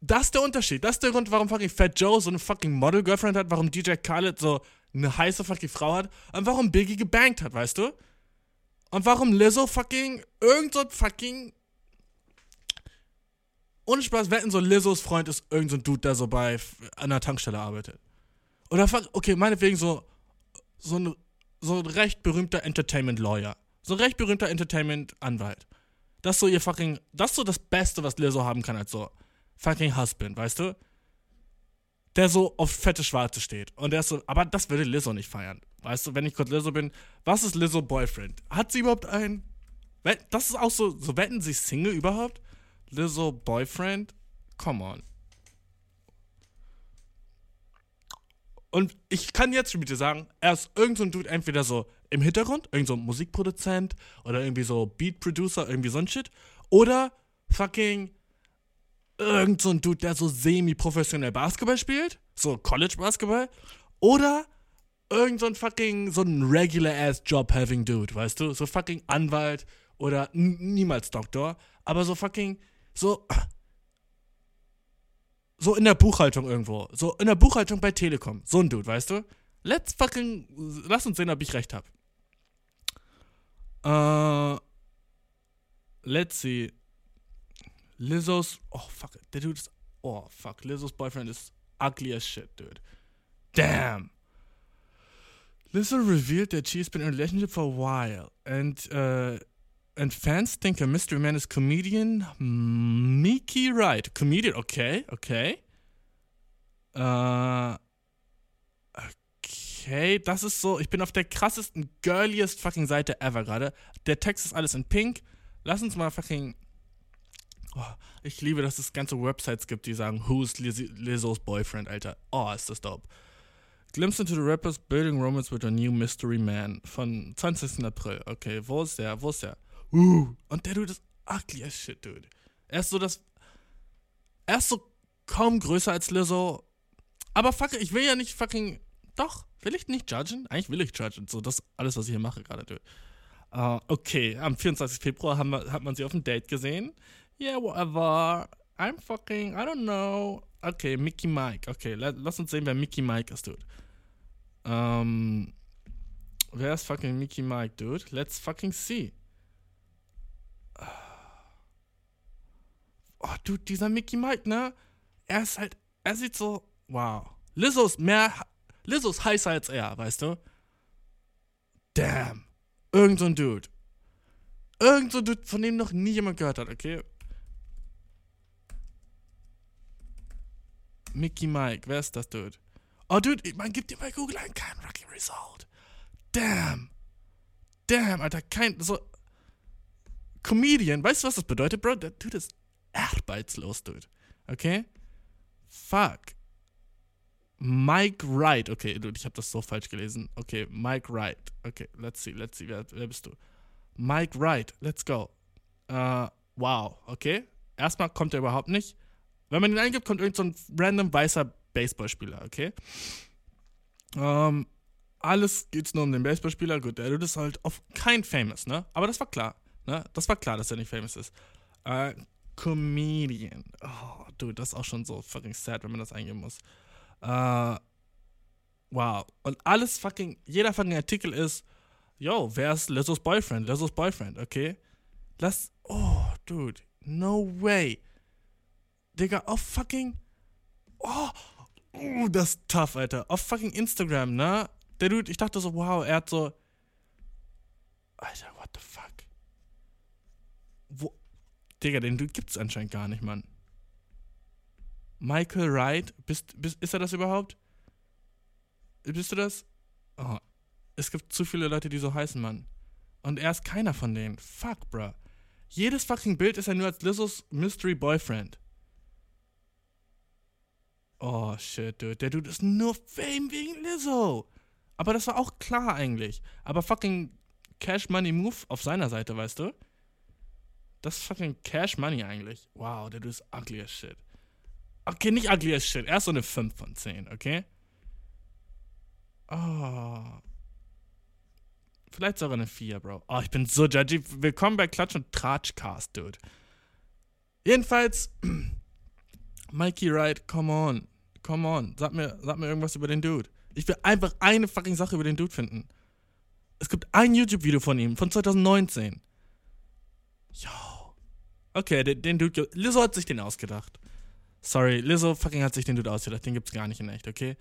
das ist der Unterschied. Das ist der Grund, warum fucking Fat Joe so eine fucking Model-Girlfriend hat, warum DJ Khaled so eine heiße fucking Frau hat und warum Biggie gebankt hat, weißt du? Und warum Lizzo fucking irgend so fucking ohne Spaß wetten, so Lizzos Freund ist irgend so ein Dude, der so bei einer Tankstelle arbeitet. Oder okay, meinetwegen so so ein, so ein recht berühmter Entertainment-Lawyer. So ein recht berühmter Entertainment-Anwalt. Das ist so ihr fucking, das ist so das Beste, was Lizzo haben kann als so fucking Husband, weißt du? Der so auf fette Schwarze steht. Und der ist so, aber das würde Lizzo nicht feiern. Weißt du, wenn ich kurz Lizzo bin, was ist Lizzo Boyfriend? Hat sie überhaupt einen? Das ist auch so, so wetten sie Single überhaupt? Lizzo Boyfriend? Come on. Und ich kann jetzt schon mit dir sagen, er ist irgend so Dude, entweder so im Hintergrund, irgend so ein Musikproduzent oder irgendwie so Beat Producer, irgendwie so ein Shit. Oder fucking irgend so ein Dude, der so semi-professionell Basketball spielt, so College-Basketball. Oder irgend so ein fucking, so ein regular-ass Job-having Dude, weißt du? So fucking Anwalt oder niemals Doktor, aber so fucking, so so in der Buchhaltung irgendwo. So in der Buchhaltung bei Telekom. So ein Dude, weißt du? Let's fucking. Lass uns sehen, ob ich recht hab. Äh. Let's see. Lizzo's. Oh, fuck. Der Dude ist. Oh, fuck. Lizzo's boyfriend is ugly as shit, dude. Damn. Lizzo revealed that she's been in a relationship for a while. And, uh, and fans think a mystery man is comedian Mickey Wright. Comedian, okay, okay. Äh, okay, das ist so, ich bin auf der krassesten, girliest fucking Seite ever gerade. Der Text ist alles in pink. Lass uns mal fucking. Oh, ich liebe, dass es ganze Websites gibt, die sagen, who's Liz Lizzo's boyfriend, Alter. Oh, ist das dope. Glimpse into the Rappers Building Romance with a New Mystery Man von 20. April. Okay, wo ist der? Wo ist der? Uh, und der Dude ist ugly as shit, dude. Er ist so das. Er ist so kaum größer als Lizzo. Aber fuck, ich will ja nicht fucking. Doch, will ich nicht judgen? Eigentlich will ich judgen. So, das ist alles, was ich hier mache gerade, dude. Uh, okay, am 24. Februar haben wir, hat man sie auf dem Date gesehen. Yeah, whatever. I'm fucking, I don't know. Okay, Mickey Mike. Okay, lass uns sehen, wer Mickey Mike ist, dude. Ähm. Wer ist fucking Mickey Mike, dude? Let's fucking see. oh, dude, dieser Mickey Mike, ne? Er ist halt, er sieht so, wow. Lizzo ist mehr, Lizzo ist heißer als er, weißt du? Damn. Irgend so ein Dude. Irgend so ein Dude, von dem noch nie jemand gehört hat, okay? Mickey Mike, wer ist das, Dude? Oh, Dude, man gibt dir bei Google ein kein Rocky Result. Damn. Damn, Alter, kein, so, Comedian, weißt du, was das bedeutet, Bro? Der Dude ist arbeitslos, Dude. Okay? Fuck. Mike Wright. Okay, dude, ich habe das so falsch gelesen. Okay, Mike Wright. Okay, let's see, let's see. Wer, wer bist du? Mike Wright, let's go. Uh, wow, okay. Erstmal kommt er überhaupt nicht. Wenn man ihn eingibt, kommt irgend so ein random weißer Baseballspieler, okay? Ähm, alles geht's nur um den Baseballspieler. Gut, der ist halt auf kein Famous, ne? Aber das war klar, ne? Das war klar, dass er nicht famous ist. Äh, Comedian. Oh, dude, das ist auch schon so fucking sad, wenn man das eingeben muss. Äh, wow. Und alles fucking, jeder fucking Artikel ist, yo, wer ist Lizzo's Boyfriend? Lizzo's Boyfriend, okay? Lass, oh, dude, no way. Digga, auf fucking, oh, oh, das ist tough, Alter. Auf fucking Instagram, ne? Der Dude, ich dachte so, wow, er hat so, Alter, what the fuck? Wo, Digga, den Dude gibt's anscheinend gar nicht, Mann. Michael Wright, bist, bist, ist er das überhaupt? Bist du das? Oh, es gibt zu viele Leute, die so heißen, Mann. Und er ist keiner von denen. Fuck, bruh. Jedes fucking Bild ist er nur als Lizzos Mystery Boyfriend. Oh, shit, dude. Der Dude ist nur Fame wegen Lizzo. Aber das war auch klar eigentlich. Aber fucking Cash Money Move auf seiner Seite, weißt du? Das ist fucking Cash Money eigentlich. Wow, der Dude ist ugly as shit. Okay, nicht ugly as shit. Er ist so eine 5 von 10, okay? Oh. Vielleicht sogar eine 4, Bro. Oh, ich bin so judgy. Willkommen bei Klatsch und Tratschcast, Dude. Jedenfalls, Mikey Wright, come on. Come on. Sag mir, sag mir irgendwas über den Dude. Ich will einfach eine fucking Sache über den Dude finden. Es gibt ein YouTube-Video von ihm, von 2019. Yo. Okay, den, den Dude. Lizzo hat sich den ausgedacht. Sorry, Lizzo fucking hat sich den Dude ausgedacht. Den gibt's gar nicht in echt, okay?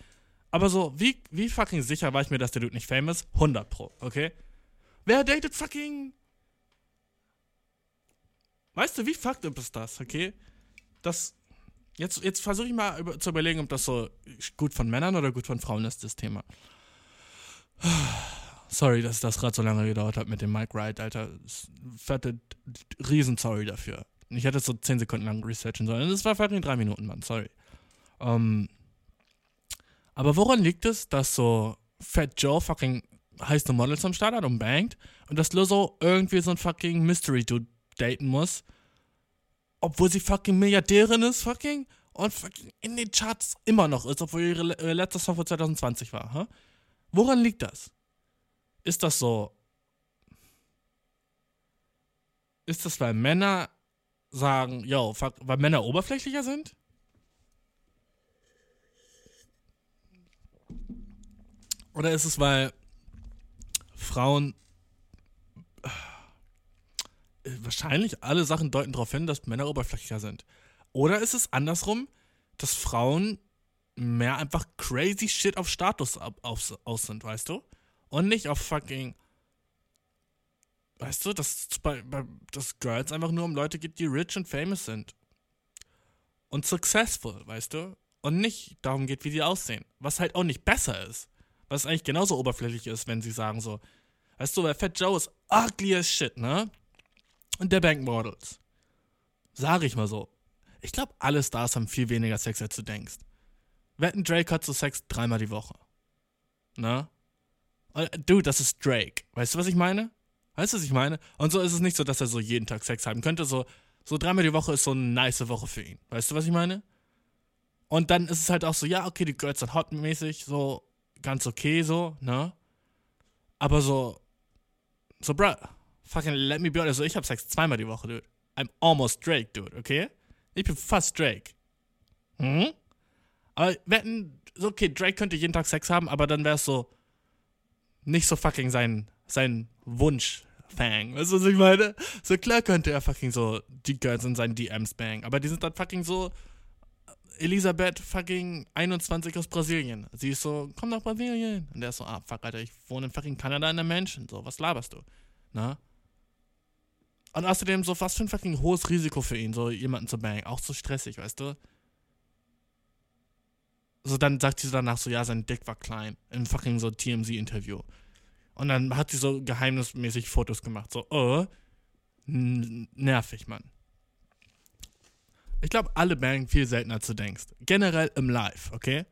Aber so, wie, wie fucking sicher war ich mir, dass der Dude nicht famous? 100 Pro, okay? Wer datet fucking. Weißt du, wie fucked up ist das, okay? Das. Jetzt, jetzt versuche ich mal über, zu überlegen, ob das so gut von Männern oder gut von Frauen ist, das Thema. Sorry, dass das gerade so lange gedauert hat mit dem Mike Wright, Alter. Fette Riesen-Sorry dafür. Ich hätte so 10 Sekunden lang researchen sollen. Das war fucking 3 Minuten, Mann, sorry. Um, aber woran liegt es, dass so Fat Joe fucking heiße Models am Start hat und bangt und dass Lizzo irgendwie so ein fucking Mystery-Dude daten muss, obwohl sie fucking Milliardärin ist, fucking, und fucking in den Charts immer noch ist, obwohl ihre äh, letzte Song von 2020 war, huh? Woran liegt das? Ist das so? Ist das, weil Männer sagen, yo, fuck, weil Männer oberflächlicher sind? Oder ist es, weil Frauen wahrscheinlich alle Sachen deuten darauf hin, dass Männer oberflächlicher sind? Oder ist es andersrum, dass Frauen mehr einfach crazy shit auf Status auf, aus sind, weißt du? Und nicht auf fucking. Weißt du, dass, bei, bei, dass Girls einfach nur um Leute geht, die rich und famous sind. Und successful, weißt du? Und nicht darum geht, wie die aussehen. Was halt auch nicht besser ist. Was eigentlich genauso oberflächlich ist, wenn sie sagen so, weißt du, weil Fat Joe ist ugly as shit, ne? Und der Bank Models. Sag ich mal so. Ich glaube, alle Stars haben viel weniger Sex, als du denkst. Wetten, Drake hat so Sex dreimal die Woche. Ne? Dude, das ist Drake. Weißt du, was ich meine? Weißt du, was ich meine? Und so ist es nicht so, dass er so jeden Tag Sex haben könnte. So, so dreimal die Woche ist so eine nice Woche für ihn. Weißt du, was ich meine? Und dann ist es halt auch so, ja, okay, die Girls sind hotmäßig, so ganz okay, so, ne? Aber so, so, bruh, fucking let me be honest, so, ich hab Sex zweimal die Woche, dude. I'm almost Drake, dude, okay? Ich bin fast Drake. Hm? Aber wetten, so, okay, Drake könnte jeden Tag Sex haben, aber dann wär's so, nicht so fucking sein, sein Wunsch, Fang. Weißt du, was ich meine? So klar könnte er fucking so die Girls in seinen DMs bang, aber die sind dann fucking so Elisabeth fucking 21 aus Brasilien. Sie ist so, komm nach Brasilien. Und der ist so, ah, fuck, Alter, ich wohne in fucking Kanada in der Mansion. So, was laberst du? Na? Und außerdem so, was für ein fucking hohes Risiko für ihn, so jemanden zu bangen. Auch so stressig, weißt du? So, dann sagt sie danach so, ja, sein Dick war klein. Im fucking so TMZ-Interview. Und dann hat sie so geheimnismäßig Fotos gemacht. So, oh, nervig, Mann. Ich glaube, alle bangen viel seltener als du denkst. Generell im Live, okay?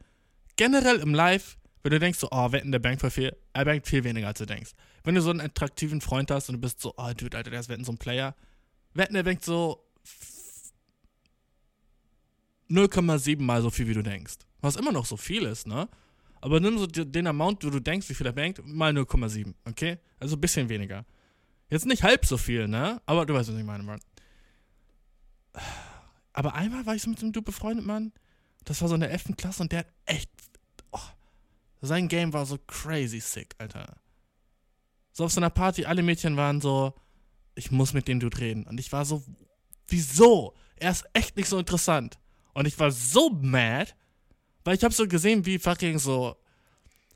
generell im Live, wenn du denkst so, oh, wetten, der bankt voll viel, er bankt viel weniger, als du denkst. Wenn du so einen attraktiven Freund hast und du bist so, oh, Dude, Alter, der ist wetten so ein Player, wetten, der bankt so 0,7 mal so viel, wie du denkst. Was immer noch so viel ist, ne? Aber nimm so den Amount, wo du denkst, wie viel er bankt, mal 0,7, okay? Also ein bisschen weniger. Jetzt nicht halb so viel, ne? Aber du weißt, was ich meine, Mann. Aber einmal war ich so mit dem Dude befreundet, Mann. Das war so in der 11. Klasse und der hat echt. Oh, sein Game war so crazy sick, Alter. So auf so einer Party, alle Mädchen waren so, ich muss mit dem Dude reden. Und ich war so, wieso? Er ist echt nicht so interessant. Und ich war so mad, weil ich habe so gesehen, wie fucking so,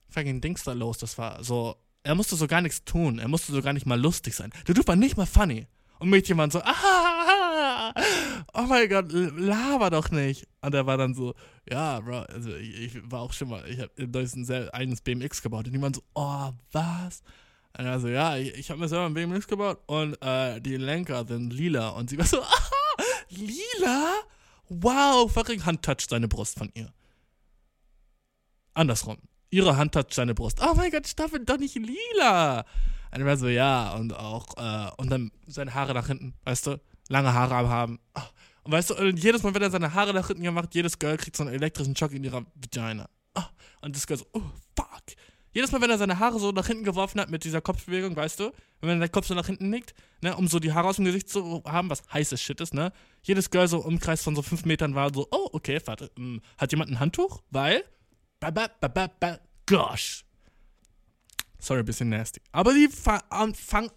fucking Dings da los das war. So, er musste so gar nichts tun. Er musste so gar nicht mal lustig sein. Der Dude war nicht mal funny. Und Mädchen waren so, ah, oh mein Gott, laber doch nicht. Und er war dann so, ja, Bro, also ich, ich war auch schon mal, ich habe in Deutschland ein eigenes BMX gebaut. Und die waren so, oh, was? Und er so, ja, ich, ich habe mir selber ein BMX gebaut und äh, die Lenker sind lila. Und sie war so, ah, lila? Wow, fucking Hand toucht seine Brust von ihr. Andersrum ihre Hand toucht seine Brust. Oh mein Gott, Staffel doch nicht lila. Und er war so, ja, und auch, äh, und dann seine Haare nach hinten, weißt du, lange Haare haben. Oh. Und weißt du, und jedes Mal, wenn er seine Haare nach hinten gemacht, jedes Girl kriegt so einen elektrischen Schock in ihrer Vagina. Oh. Und das Girl so, oh, fuck. Jedes Mal, wenn er seine Haare so nach hinten geworfen hat mit dieser Kopfbewegung, weißt du, wenn der Kopf so nach hinten nickt, ne, um so die Haare aus dem Gesicht zu haben, was heißes Shit ist, ne, jedes Girl so im Umkreis von so fünf Metern war so, oh, okay, warte, ähm, hat jemand ein Handtuch? Weil, ba, ba, ba, ba, ba, gosh. Sorry, bisschen nasty. Aber die fangen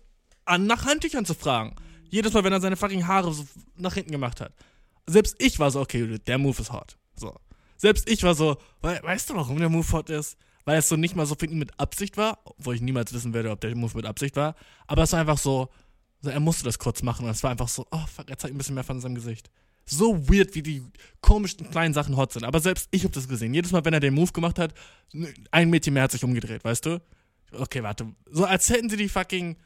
an, nach Handtüchern zu fragen. Jedes Mal, wenn er seine fucking Haare so nach hinten gemacht hat. Selbst ich war so, okay, der Move ist hot. So. Selbst ich war so, we weißt du, warum der Move hot ist? Weil es so nicht mal so für ihn mit Absicht war, wo ich niemals wissen werde, ob der Move mit Absicht war. Aber es war einfach so, er musste das kurz machen und es war einfach so, oh fuck, er zeigt ein bisschen mehr von seinem Gesicht so weird, wie die komischen kleinen Sachen hot sind. Aber selbst ich habe das gesehen. Jedes Mal, wenn er den Move gemacht hat, ein Mädchen mehr hat sich umgedreht, weißt du? Okay, warte. So als hätten sie die fucking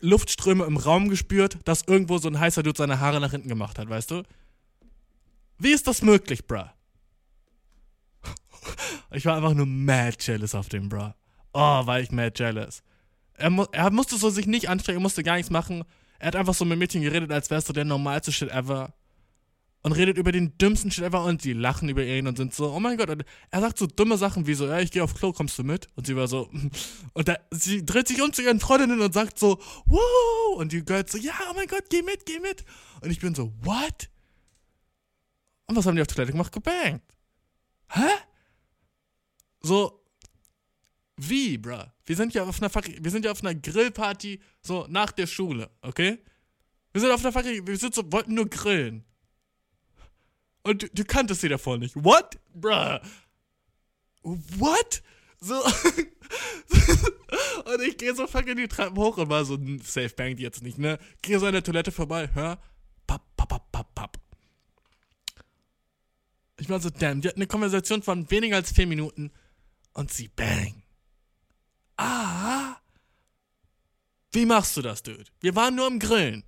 Luftströme im Raum gespürt, dass irgendwo so ein heißer Dude seine Haare nach hinten gemacht hat, weißt du? Wie ist das möglich, bruh? Ich war einfach nur mad jealous auf dem, bruh. Oh, war ich mad jealous. Er, mu er musste so sich nicht anstrengen, musste gar nichts machen. Er hat einfach so mit Mädchen geredet, als wärst du der normalste Shit ever und redet über den dümmsten Shit ever und die lachen über ihn und sind so, oh mein Gott. Und er sagt so dumme Sachen wie so, ja, ich gehe auf Klo, kommst du mit? Und sie war so, und da, sie dreht sich um zu ihren Freundinnen und sagt so, wow. Und die Girls so, ja, oh mein Gott, geh mit, geh mit. Und ich bin so, what? Und was haben die auf Toilette gemacht? Gebankt. Hä? So, wie, bruh? Wir sind ja auf einer, wir sind ja auf einer Grillparty, so nach der Schule, okay? Wir sind auf einer Fucking, wir sind so, wollten nur grillen. Und du, du kanntest sie davor nicht. What? Bruh. What? So. und ich gehe so fucking die Treppen hoch und war so, safe bangt jetzt nicht, ne? Gehe so an der Toilette vorbei, hör. Papp, papp, papp, papp, papp. Ich war so, damn, die hat eine Konversation von weniger als vier Minuten und sie bang. Ah. Wie machst du das, Dude? Wir waren nur am Grillen.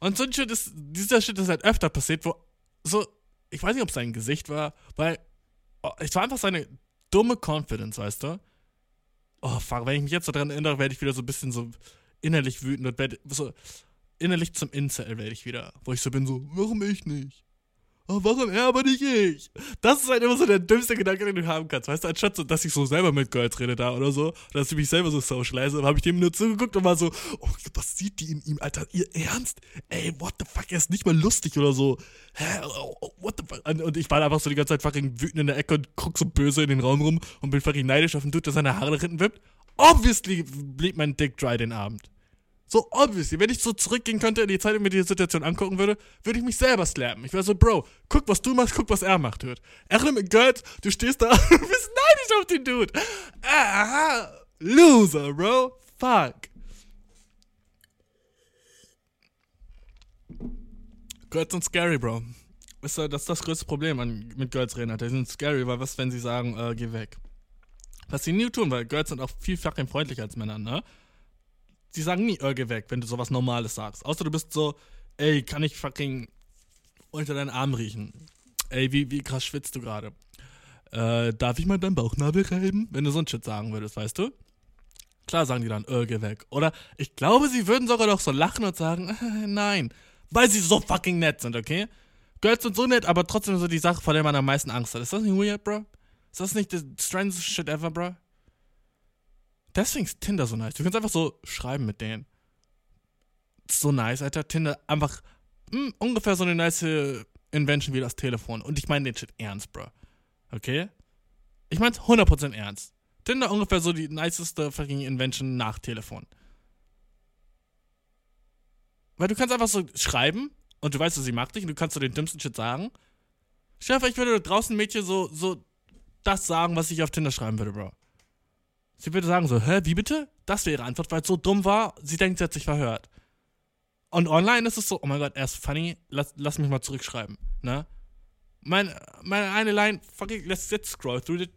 Und so ein Shit ist, dieser Shit ist halt öfter passiert, wo so, ich weiß nicht, ob es sein Gesicht war, weil oh, es war einfach seine dumme Confidence, weißt du? Oh, fuck, wenn ich mich jetzt daran erinnere, werde ich wieder so ein bisschen so innerlich wütend und werde so innerlich zum Incel werde ich wieder, wo ich so bin, so, warum ich nicht? Oh, warum er, aber nicht ich? Das ist halt immer so der dümmste Gedanke, den du haben kannst. Weißt du, anstatt so, dass ich so selber mit Girls rede da oder so, dass ich mich selber so socialize, habe ich dem nur zugeguckt und war so, oh, was sieht die in ihm, Alter? Ihr Ernst? Ey, what the fuck, er ist nicht mal lustig oder so. Hä? Oh, oh, what the fuck? Und ich war einfach so die ganze Zeit fucking wütend in der Ecke und guck so böse in den Raum rum und bin fucking neidisch auf den Dude, der seine Haare nach hinten wippt. Obviously blieb mein Dick dry den Abend. So obviously, wenn ich so zurückgehen könnte in die Zeit und mir die Situation angucken würde, würde ich mich selber slappen. Ich wäre so, Bro, guck, was du machst, guck, was er macht. Er mit Girls, du stehst da und bist neidisch auf den Dude. Ah, loser, Bro. Fuck. Girls sind scary, Bro. Das ist das größte Problem an, mit Girls reden. Die sind scary, weil was, wenn sie sagen, äh, geh weg? Was sie nie tun, weil Girls sind auch viel fucking freundlicher als Männer, ne? Die sagen nie, geh weg, wenn du sowas Normales sagst. Außer du bist so, ey, kann ich fucking unter deinen Arm riechen? Ey, wie, wie krass schwitzt du gerade? äh, darf ich mal deinen Bauchnabel reiben? Wenn du so ein Shit sagen würdest, weißt du? Klar sagen die dann, geh weg. Oder ich glaube, sie würden sogar noch so lachen und sagen, nein. Weil sie so fucking nett sind, okay? Girls sind so nett, aber trotzdem so die Sache, vor der man am meisten Angst hat. Ist das nicht weird, bro? Ist das nicht the strangest shit ever, bro? Deswegen ist Tinder so nice. Du kannst einfach so schreiben mit denen. So nice, Alter. Tinder einfach mh, hm, ungefähr so eine nice Invention wie das Telefon. Und ich meine den Shit ernst, bro. Okay? Ich mein's 100% ernst. Tinder ungefähr so die niceste fucking Invention nach Telefon. Weil du kannst einfach so schreiben und du weißt, sie mag dich und du kannst so den dümmsten Shit sagen. Stell ich würde draußen Mädchen so, so das sagen, was ich auf Tinder schreiben würde, Bro. Sie würde sagen so, hä, wie bitte? Das wäre ihre Antwort, weil es so dumm war, sie denkt, sie hat sich verhört. Und online ist es so, oh mein Gott, er ist funny, lass, lass mich mal zurückschreiben, ne? Meine, meine eine Line, fucking, let's, let's scroll through the,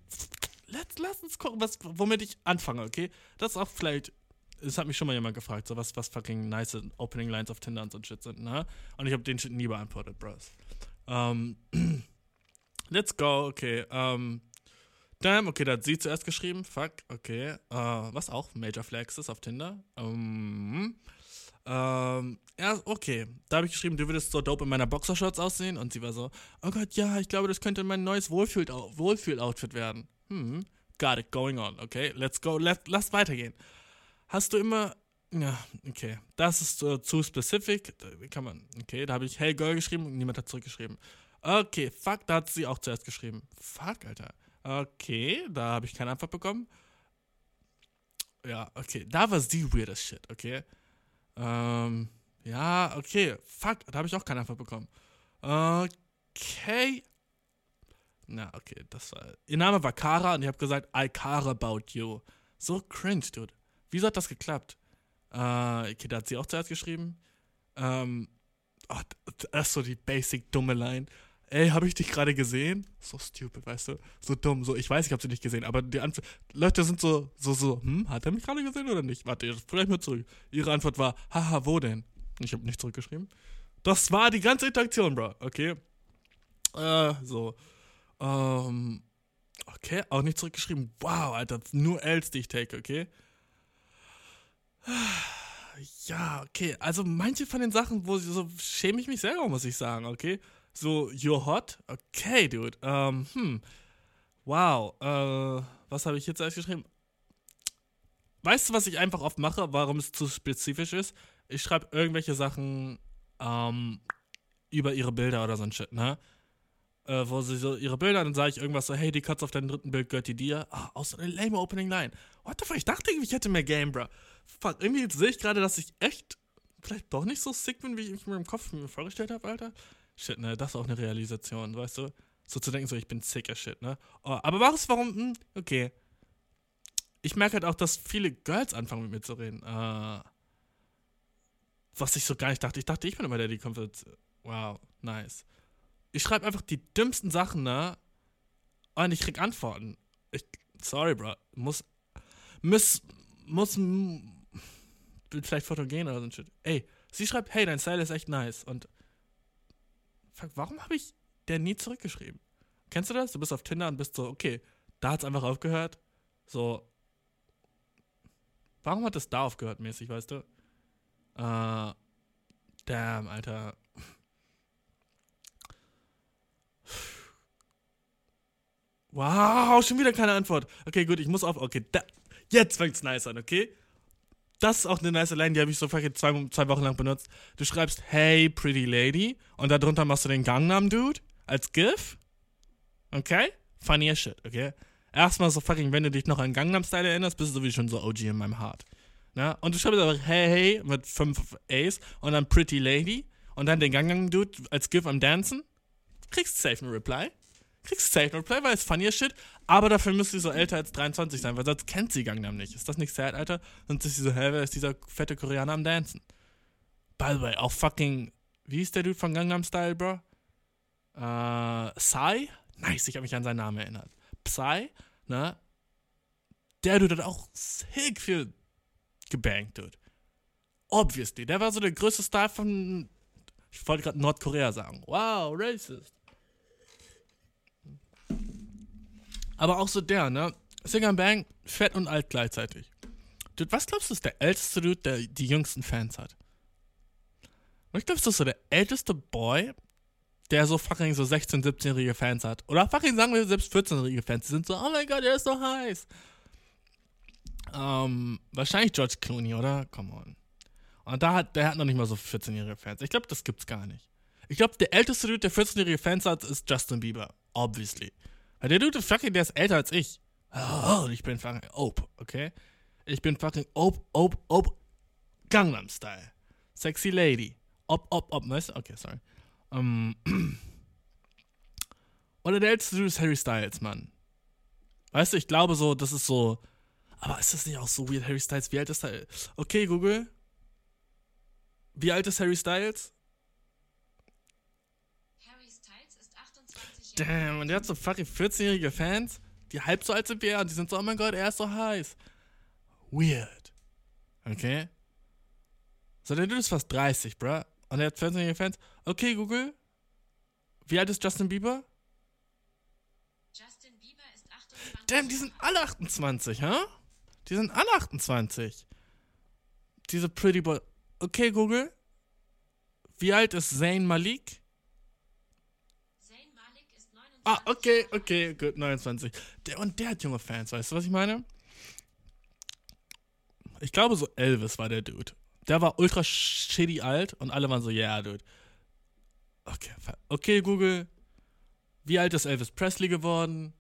let's, lass uns gucken, was, womit ich anfange, okay? Das ist auch vielleicht, es hat mich schon mal jemand gefragt, so was, was fucking nice Opening Lines auf Tinder und so Shit sind, ne? Und ich habe den Shit nie beantwortet, Bros. Um, ähm, let's go, okay, um, Damn, okay, da hat sie zuerst geschrieben. Fuck, okay. Uh, was auch Major Flags ist auf Tinder. Um, ähm, ja, okay. Da habe ich geschrieben, du würdest so dope in meiner Boxershorts aussehen. Und sie war so, oh Gott, ja, ich glaube, das könnte mein neues Wohlfühl-Outfit werden. Hm, got it, going on. Okay, let's go, let, lass weitergehen. Hast du immer, ja, okay, das ist uh, zu specific. Da kann man, okay, da habe ich Hey Girl geschrieben und niemand hat zurückgeschrieben. Okay, fuck, da hat sie auch zuerst geschrieben. Fuck, Alter. Okay, da habe ich keine Antwort bekommen. Ja, okay, da war sie weird as shit, okay. Ähm, ja, okay. Fuck, da habe ich auch keine Antwort bekommen. Okay. Na, okay, das war. Ihr Name war Kara und ich habe gesagt, I care about you. So cringe, dude. Wieso hat das geklappt? Äh, okay, da hat sie auch zuerst geschrieben. Ähm, oh, das ist so die basic dumme Line ey, habe ich dich gerade gesehen? So stupid, weißt du? So dumm, so, ich weiß, ich habe sie nicht gesehen, aber die Antwort, Leute sind so, so, so, hm, hat er mich gerade gesehen oder nicht? Warte, vielleicht mal zurück. Ihre Antwort war, haha, wo denn? Ich habe nicht zurückgeschrieben. Das war die ganze Interaktion, Bro, okay? Äh, so. Ähm, okay, auch nicht zurückgeschrieben. Wow, Alter, nur Ls, die ich take, okay? Ja, okay, also manche von den Sachen, wo so schäme ich mich selber, muss ich sagen, okay? So, you're hot? Okay, dude. Ähm, hm. Wow. Äh, was habe ich jetzt alles geschrieben? Weißt du, was ich einfach oft mache, warum es zu spezifisch ist? Ich schreibe irgendwelche Sachen ähm, über ihre Bilder oder so ein Shit, ne? Äh, wo sie so ihre Bilder, dann sage ich irgendwas so, hey, die Katze auf deinem dritten Bild gehört die dir. Ah, aus so einer lame Opening Line. What the fuck? Ich dachte irgendwie, ich hätte mehr Game, bro. Fuck, irgendwie sehe ich gerade, dass ich echt vielleicht doch nicht so sick bin, wie ich mir im Kopf mir vorgestellt habe, Alter. Shit, ne? Das ist auch eine Realisation, weißt du? So zu denken, so, ich bin sicker Shit, ne? Oh, aber was, warum, hm, okay. Ich merke halt auch, dass viele Girls anfangen mit mir zu reden. Uh, was ich so gar nicht dachte. Ich dachte, ich bin immer der, die kommt. Wow, nice. Ich schreibe einfach die dümmsten Sachen, ne? Und ich krieg Antworten. Ich, sorry, bro. Muss, muss, muss, vielleicht fotogen oder so ein Shit. Ey, sie schreibt, hey, dein Style ist echt nice. Und fuck, warum habe ich der nie zurückgeschrieben? Kennst du das? Du bist auf Tinder und bist so, okay, da hat es einfach aufgehört. So, warum hat es da aufgehört mäßig, weißt du? Äh, damn, Alter. Wow, schon wieder keine Antwort. Okay, gut, ich muss auf. Okay, da, jetzt fängt's nice an, okay? Das ist auch eine nice Line, die habe ich so fucking zwei, zwei Wochen lang benutzt. Du schreibst Hey Pretty Lady und darunter machst du den Gangnam Dude als GIF. Okay? Funny as shit, okay? Erstmal so fucking, wenn du dich noch an Gangnam Style erinnerst, bist du sowieso schon so OG in meinem Heart. Ja? Und du schreibst aber Hey Hey mit fünf A's und dann Pretty Lady und dann den Gangnam Dude als GIF am Dancen. Kriegst safe eine Reply kriegst Safe No Play, weil es funny Shit, aber dafür müsste sie so älter als 23 sein, weil sonst kennt sie Gangnam nicht. Ist das nicht sad, Alter? Sonst ist sie so, hä, wer ist dieser fette Koreaner am Dancen? By the way, auch fucking, wie ist der Dude von Gangnam Style, bro? Äh, Psy? Nice, ich habe mich an seinen Namen erinnert. Psy, ne? Der Dude hat auch sick viel gebankt, Dude. Obviously, der war so der größte Star von, ich wollte gerade Nordkorea sagen. Wow, racist. Aber auch so der, ne? Singer Bang, fett und alt gleichzeitig. Dude, was glaubst du, ist der älteste Dude, der die jüngsten Fans hat? Und ich glaube, das ist so der älteste Boy, der so fucking so 16-, 17-jährige Fans hat. Oder fucking sagen wir selbst 14-jährige Fans. Die sind so, oh mein Gott, er ist so heiß. Ähm, wahrscheinlich George Clooney, oder? Come on. Und da hat, der hat noch nicht mal so 14-jährige Fans. Ich glaube, das gibt's gar nicht. Ich glaube, der älteste Dude, der 14-jährige Fans hat, ist Justin Bieber. Obviously. Der Dude, fucking, der ist älter als ich. Oh, ich bin fucking Ope, okay? Ich bin fucking Ope, Ope, Ope. Gangnam Style. Sexy Lady. Op, op, op, weißt du? Okay, sorry. Um, oder der älteste Dude ist Harry Styles, Mann. Weißt du, ich glaube so, das ist so. Aber ist das nicht auch so weird, Harry Styles? Wie alt ist er? Okay, Google. Wie alt ist Harry Styles? Harry Styles ist 28 Jahre Damn, und der hat so fucking 14-jährige Fans, die halb so alt sind wie er und die sind so, oh mein Gott, er ist so heiß. Weird. Okay? So, der Dude ist fast 30, bruh. Und er hat 14-jährige Fans. Okay, Google. Wie alt ist Justin Bieber? Justin Bieber ist 28 Damn, die sind alle 28, hä? Die sind alle 28. Diese Pretty Boy. Okay, Google. Wie alt ist Zayn Malik? Zayn Malik ist 29 Ah, okay, okay, gut, 29. Der, und der hat junge Fans, weißt du, was ich meine? Ich glaube, so Elvis war der Dude. Der war ultra shitty alt und alle waren so, ja, yeah, Dude. Okay, okay, Google. Wie alt ist Elvis Presley geworden?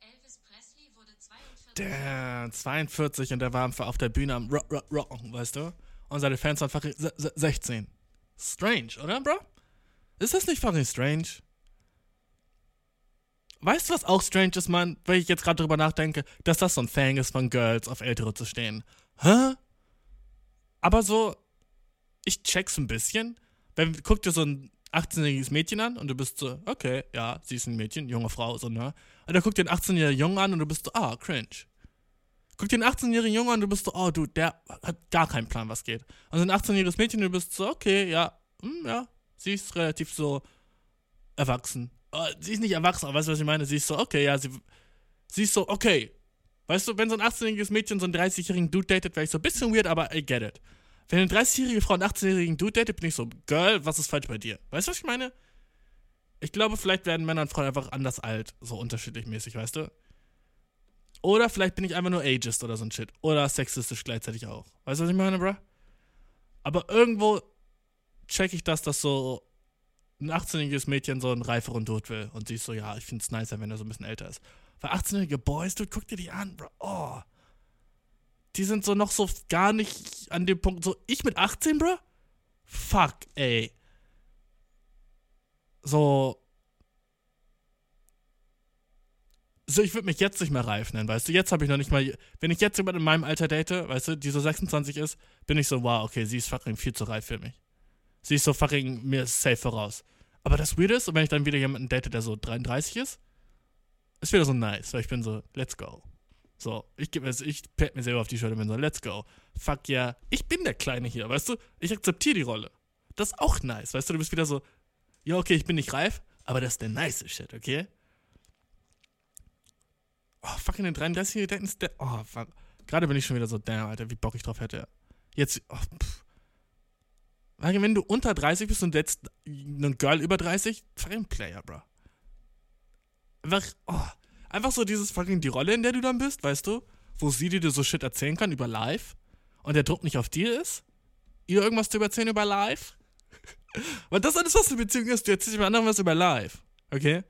Elvis Presley wurde 42 Der 42 und der war einfach auf der Bühne am Rock, Rock, Rocken, weißt du? Und seine Fans waren fucking se- se- 16. Strange, oder, Bro? Ist das nicht fucking strange? Weißt du, was auch strange ist, Mann? Weil ich jetzt gerade drüber nachdenke, dass das so ein Thing ist von Girls, auf Ältere zu stehen. Hä? Aber so, ich check's ein bisschen. Wenn, guck dir so ein 18-jähriges Mädchen an und du bist so, okay, ja, sie ist ein Mädchen, junge Frau, so, ne? Und dann guck dir einen 18-jährigen Jungen an und du bist so, ah, cringe. Guck dir einen 18-jährigen Jungen an und du bist so, oh, du, der hat gar keinen Plan, was geht. Und so ein 18-jähriges Mädchen und du bist so, okay, ja, hm, ja, sie ist relativ so erwachsen. Oh, sie ist nicht erwachsen, aber weißt du, was ich meine? Sie ist so, okay, ja, sie, sie ist so, okay. Weißt du, wenn so ein 18-jähriges Mädchen so einen 30-jährigen Dude datet, wäre ich so ein bisschen weird, aber I get it. Wenn eine 30-jährige Frau einen 18-jährigen Dude datet, bin ich so, Girl, was ist falsch bei dir? Weißt du, was ich meine? Ich glaube, vielleicht werden Männer und Frauen einfach anders alt, so unterschiedlich mäßig, weißt du? Oder vielleicht bin ich einfach nur ageist oder so ein Shit. Oder sexistisch gleichzeitig auch. Weißt du, was ich meine, bruh? Aber irgendwo check ich das, dass so ein 18-jähriges Mädchen so einen reiferen Dude will. Und sie ist so, ja, ich find's nicer, wenn er so ein bisschen älter ist. Weil 18-jährige Boys, Dude, guck dir die an, bro. Oh. Die sind so noch so gar nicht an dem Punkt, so, ich mit 18, bro? Fuck, ey. So. So, ich würde mich jetzt nicht mehr reif nennen, weißt du? Jetzt habe ich noch nicht mal. Wenn ich jetzt jemand in meinem Alter date, weißt du, die so 26 ist, bin ich so, wow, okay, sie ist fucking viel zu reif für mich. Sie ist so fucking mir safe voraus. Aber das Weird ist, wenn ich dann wieder jemanden date, der so 33 ist, ist wieder so nice, weil ich bin so, let's go. So, ich gebe mir, ich pat mir selber auf die Schulter und bin so, let's go. Fuck ja, ich bin der Kleine hier, weißt du? Ich akzeptiere die Rolle. Das ist auch nice, weißt du? Du bist wieder so, ja, okay, ich bin nicht reif, aber das ist der nice Shit, okay? Oh, fucking den 33 daten ist der. Oh, fuck. Gerade bin ich schon wieder so, damn, Alter, wie Bock ich drauf hätte. Jetzt, oh, pff. Wenn du unter 30 bist und jetzt ein Girl über 30, fucking Player, bro. Einfach, oh, einfach so dieses fucking die Rolle, in der du dann bist, weißt du? Wo sie dir so Shit erzählen kann über live und der Druck nicht auf dir ist, ihr irgendwas zu erzählen über live. Weil das alles, was eine Beziehung ist, du erzählst mir anderen was über live, okay?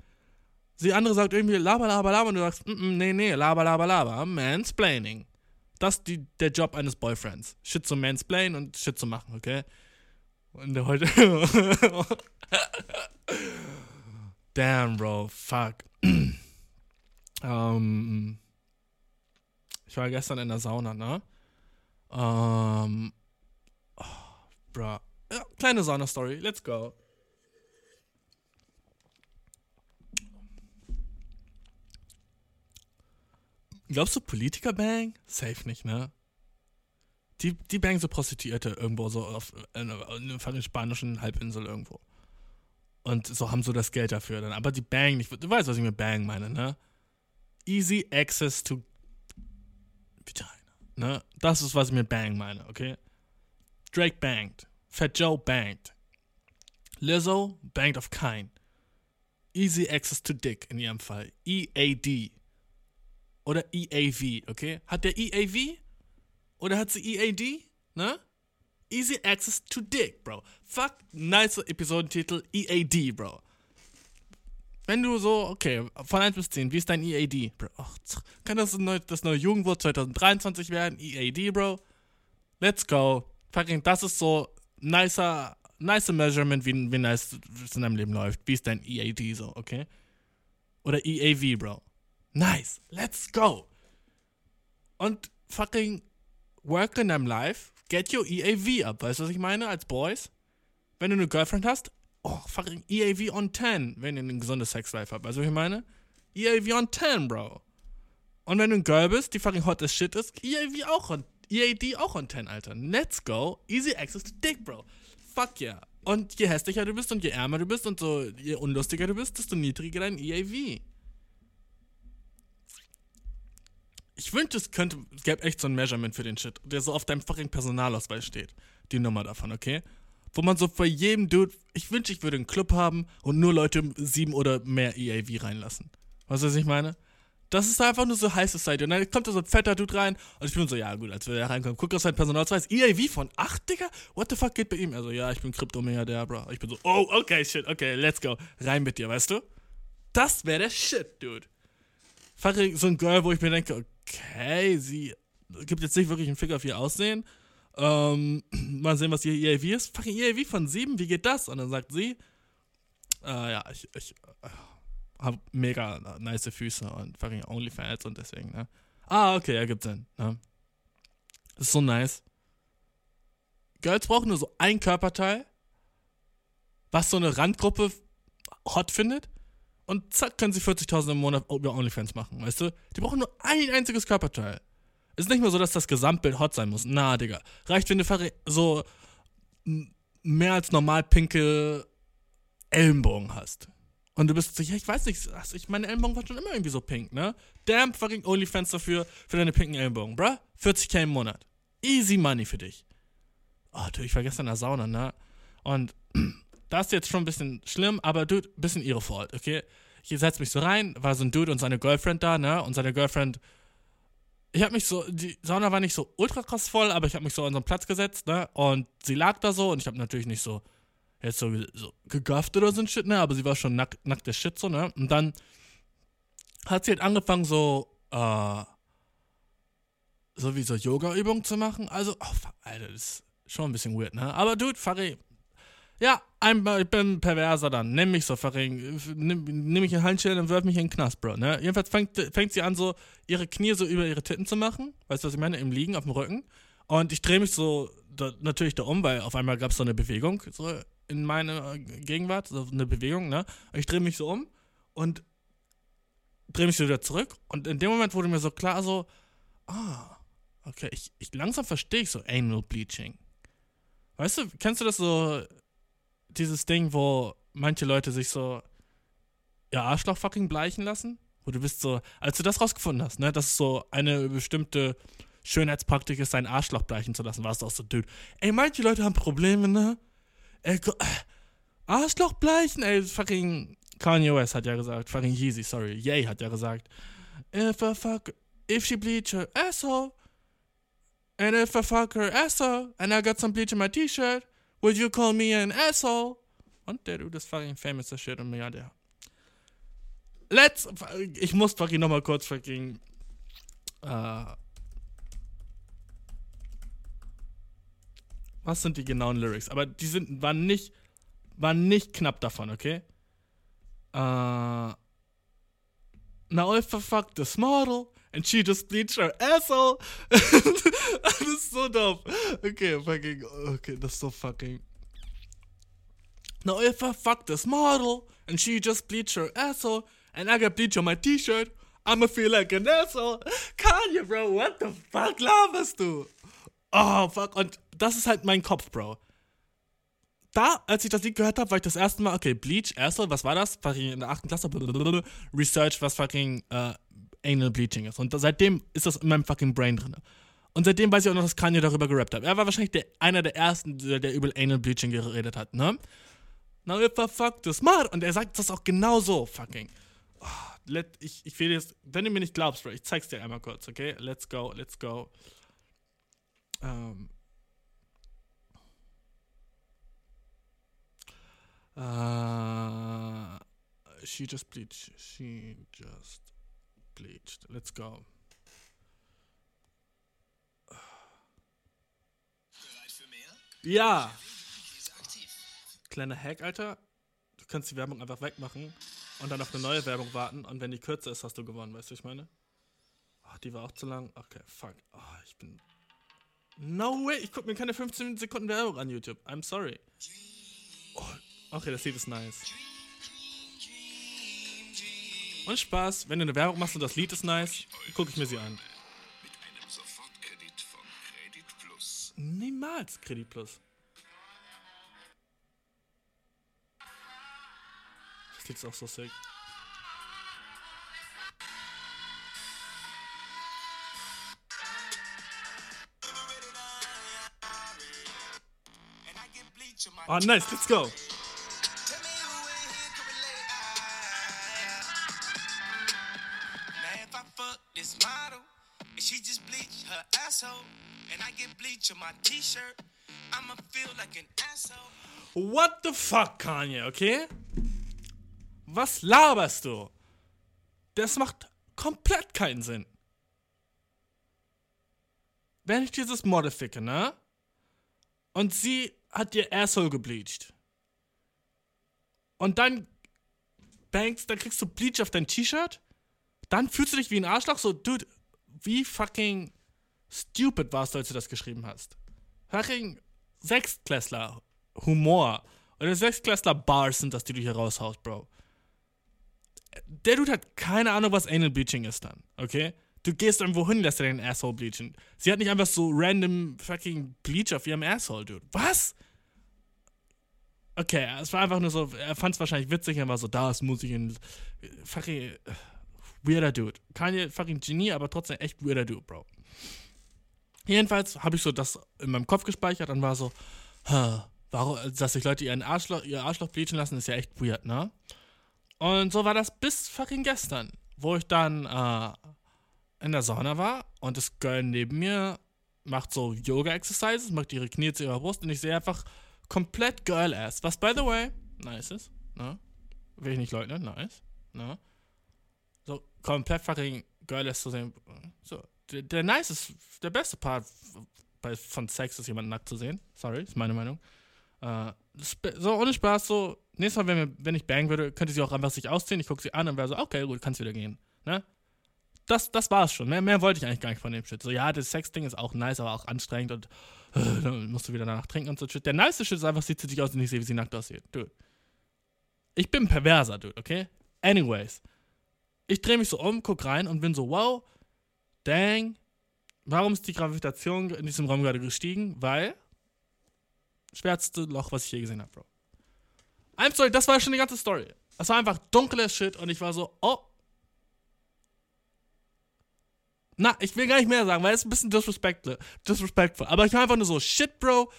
Die andere sagt irgendwie laber, laber, laber und du sagst, mm, mm, nee, nee, laber, laber, laber, mansplaining. Das ist der Job eines Boyfriends. Shit zu mansplainen und Shit zu machen, okay? Und heute. Damn, Bro, fuck. ähm, ich war gestern in der Sauna, ne? Ähm, oh, bro. Ja, kleine Sauna-Story, let's go. Glaubst du, Politiker bang? Safe nicht, ne? Die, die bangen so Prostituierte irgendwo so auf einer, spanischen Halbinsel irgendwo. Und so haben so das Geld dafür dann. Aber die Bang nicht. Du weißt, was ich mit Bang meine, ne? Easy access to Vagina. Ne? Das ist, was ich mit Bang meine, okay? Drake banged. Fat Joe banged. Lizzo banged of kind. Easy access to dick in ihrem Fall. EAD. Oder EAV, okay? Hat der EAV? Oder hat sie EAD? Ne? Easy access to dick, bro. Fuck, nice Episodentitel EAD, bro. Wenn du so, okay, von 1 bis 10, wie ist dein EAD, Bro? Tsk, kann das ein neu, das neue Jugendwort 2023 werden? EAD, Bro? Let's go. Fucking, das ist so nicer, nicer Measurement, wie, wie nice es in deinem Leben läuft. Wie ist dein EAD so, okay? Oder EAV, Bro. Nice. Let's go. Und fucking work in deinem Life, get your EAV up. Weißt du, was ich meine? Als Boys. Wenn du eine Girlfriend hast, oh, fucking EAV on 10, wenn ihr ein gesundes Sexlife habt. Weißt du, was ich meine? EAV on 10, Bro. Und wenn du ein Girl bist, die fucking hot as shit ist, EAV auch on, EAD auch on 10, Alter. Let's go. Easy access to dick, Bro. Fuck yeah. Und je hässlicher du bist und je ärmer du bist und so je unlustiger du bist, desto niedriger dein EAV. Ich wünschte, es könnte, es gäbe echt so ein Measurement für den Shit, der so auf deinem fucking Personalausweis steht. Die Nummer davon, okay? Wo man so bei jedem Dude, ich wünschte, ich würde einen Club haben und nur Leute sieben oder mehr EAV reinlassen. Weißt du, was ich meine? Das ist einfach nur so High Society. Und dann kommt da so ein fetter Dude rein und ich bin so, ja gut, als wir da reinkommen, guck auf sein Personalausweis. EAV von 8, Digga? What the fuck geht bei ihm? Also, ja, ich bin Kryptomilliardär, Bro. Ich bin so, oh, okay, shit, okay, let's go. Rein mit dir, weißt du? Das wäre der Shit, Dude. Fucking so ein Girl, wo ich mir denke, okay, sie gibt jetzt nicht wirklich einen Fick auf ihr Aussehen. Ähm, mal sehen, was ihr EAV ist. Fucking EAV von 7, wie geht das? Und dann sagt sie, äh, ja, ich, ich äh, habe mega nice Füße und fucking Onlyfans und deswegen, ne? Ah, okay, ergibt Sinn, ne? Ist so nice. Girls brauchen nur so ein Körperteil, was so eine Randgruppe hot findet. Und zack, können sie 40.000 im Monat über OnlyFans machen, weißt du? Die brauchen nur ein einziges Körperteil. Ist nicht mehr so, dass das Gesamtbild hot sein muss. Na, Digga. Reicht, wenn du so mehr als normal pinke Ellenbogen hast. Und du bist so, ja, ich weiß nicht, also ich, meine Ellenbogen waren schon immer irgendwie so pink, ne? Damn fucking OnlyFans dafür, für deine pinken Ellenbogen, bruh. 40k im Monat. Easy money für dich. Oh, du, ich war gestern in der Sauna, ne? Und das ist jetzt schon ein bisschen schlimm, aber dude, bisschen ihre Fault, okay? Ich setz mich so rein, war so ein Dude und seine Girlfriend da, ne? Und seine Girlfriend ich habe mich so, die Sauna war nicht so ultra krass voll, aber ich habe mich so an so einen Platz gesetzt, ne? Und sie lag da so und ich habe natürlich nicht so jetzt so, so gegafft oder so ein Shit, ne? Aber sie war schon nack, nackt der Shit so, ne? Und dann hat sie halt angefangen so, äh, so wie so Yoga-Übungen zu machen. Also, oh, Alter, das ist schon ein bisschen weird, ne? Aber dude, Farid, ja, einmal, ich bin perverser dann. Nimm mich so, Farin. Nimm, nimm mich in Handschellen und wirf mich in den Knast, Bro. Ne? Jedenfalls fängt, fängt sie an, so ihre Knie so über ihre Titten zu machen. Weißt du, was ich meine? Im Liegen, auf dem Rücken. Und ich drehe mich so da, natürlich da um, weil auf einmal gab es so eine Bewegung so in meiner Gegenwart. So eine Bewegung, ne? Ich drehe mich so um und drehe mich so wieder zurück. Und in dem Moment wurde mir so klar, so, ah, okay, ich, ich langsam verstehe ich so Anal Bleaching. Weißt du, kennst du das so, dieses Ding, wo manche Leute sich so ihr Arschloch fucking bleichen lassen? Wo du bist so, als du das rausgefunden hast, ne, dass so eine bestimmte Schönheitspraktik ist, sein Arschloch bleichen zu lassen, warst du auch so, dude. Ey, manche Leute haben Probleme, ne? Ey, äh, Arschloch bleichen, ey, fucking Kanye West hat ja gesagt, fucking Yeezy, sorry, Yay hat ja gesagt, if a fuck, if she bleach her asshole, and if I fuck her asshole, and I got some bleach in my t-shirt, Will you call me an asshole? Und der Dude ist fucking famous as shit und Milliardär. Let's. Ich muss fucking nochmal kurz fucking. Äh, was sind die genauen Lyrics? Aber die sind, waren nicht. Waren nicht knapp davon, okay? Äh. Now if I fuck this model and she just bleached her asshole. das ist so doof. Okay, fucking. Okay, das ist so fucking. Now if I fuck this model and she just bleached her asshole and I got bleach on my t-shirt, I'ma feel like an asshole. Kanye, bro, what the fuck laberst du? Oh, fuck. Und das ist halt mein Kopf, Bro. da, als ich das Lied gehört habe, war ich das erste Mal, okay, Bleach, Asshole, was war das? Fucking in der 8. Klasse, Research, was fucking äh, Anal Bleaching ist. Und seitdem ist das in meinem fucking Brain drin. Und seitdem weiß ich auch noch, dass Kanye darüber gerappt hat. Er war wahrscheinlich der, einer der ersten, der, der über Anal Bleaching geredet hat, ne? Now if I fuck this smart. Und er sagt das auch genau so, fucking. Oh, let, ich, ich will jetzt, wenn du mir nicht glaubst, Bro, ich zeig's dir einmal kurz, okay? Let's go, let's go. Ähm. Uh, she just bleached. She just bleached. Let's go. Ja! Kleiner Hack, Alter. Du kannst die Werbung einfach wegmachen und dann auf eine neue Werbung warten und wenn die kürzer ist, hast du gewonnen, weißt du, ich meine? Ach, die war auch zu lang. Okay, fuck. Oh, ich bin. No way! Ich guck mir keine 15 Sekunden Werbung an YouTube. I'm sorry. Oh, okay, das Lied ist nice. Und Spaß, wenn du eine Werbung machst und das Lied ist nice, gucke ich mir sie an. Mit einem Sofortkredit von Credit Plus. Niemals Kredit Plus. Das Lied ist auch so sick. Oh, nice, let's go. What the fuck, Kanye, okay? Was laberst du? Das macht komplett keinen Sinn. Wenn ich dieses Model ficke, ne? Und sie hat ihr Asshole gebleached. Und dann bangst, dann kriegst du Bleach auf dein T-Shirt. Dann fühlst du dich wie ein Arschloch. So, dude, wie fucking stupid warst du, als du das geschrieben hast. Fucking Sechstklässler Humor. Oder Sechstklässler Bars sind das, die du hier raushaust, Bro. Der Dude hat keine Ahnung, was Anal Bleaching ist dann, okay? Du gehst irgendwo hin, lässt dir deinen Asshole bleachen. Sie hat nicht einfach so random fucking Bleach auf ihrem Asshole, Dude. Was? Okay, es war einfach nur so, er fand es wahrscheinlich witzig, er war so, das muss ich in. Fucking. Weirder Dude. Keine fucking Genie, aber trotzdem echt weirder Dude, Bro. Jedenfalls habe ich so das in meinem Kopf gespeichert und war so, warum, dass sich Leute ihren Arschloch, ihr Arschloch bleachen lassen, ist ja echt weird, ne? Und so war das bis fucking gestern, wo ich dann äh, in der Sauna war und das Girl neben mir macht so Yoga-Exercises, macht ihre Knie zu ihrer Brust und ich sehe einfach komplett Girl-Ass. Was, by the way, nice ist, ne? Will ich nicht leugnen, nice, ne? So komplett fucking Girl-Ass zu sehen. So, der, der nice ist, der beste Part bei, von Sex ist jemand nackt zu sehen. Sorry, ist meine Meinung. Äh, so, ohne Spaß, so, nächstes Mal, wenn, wir, wenn ich bang würde, könnte sie auch einfach sich ausziehen. Ich gucke sie an und wäre so, okay, gut, kannst wieder gehen. Ne? Das, das war's schon. Mehr, mehr wollte ich eigentlich gar nicht von dem Shit. So, ja, das Sex-Ding ist auch nice, aber auch anstrengend und äh, dann musst du wieder danach trinken und so Shit. Der nice Shit ist einfach, sie zieht sich aus und ich sehe, wie sie nackt aussieht. Dude. Ich bin perverser, Dude, okay? Anyways. Ich drehe mich so um, guck rein und bin so, wow, dang, warum ist die Gravitation in diesem Raum gerade gestiegen? Weil schwärzeste Loch, was ich je gesehen habe, Bro. I'm sorry, das war schon die ganze Story. Es war einfach dunkles Shit und ich war so, oh. Na, ich will gar nicht mehr sagen, weil es ein bisschen disrespectful. disrespectful. Aber ich war einfach nur so, shit, Bro.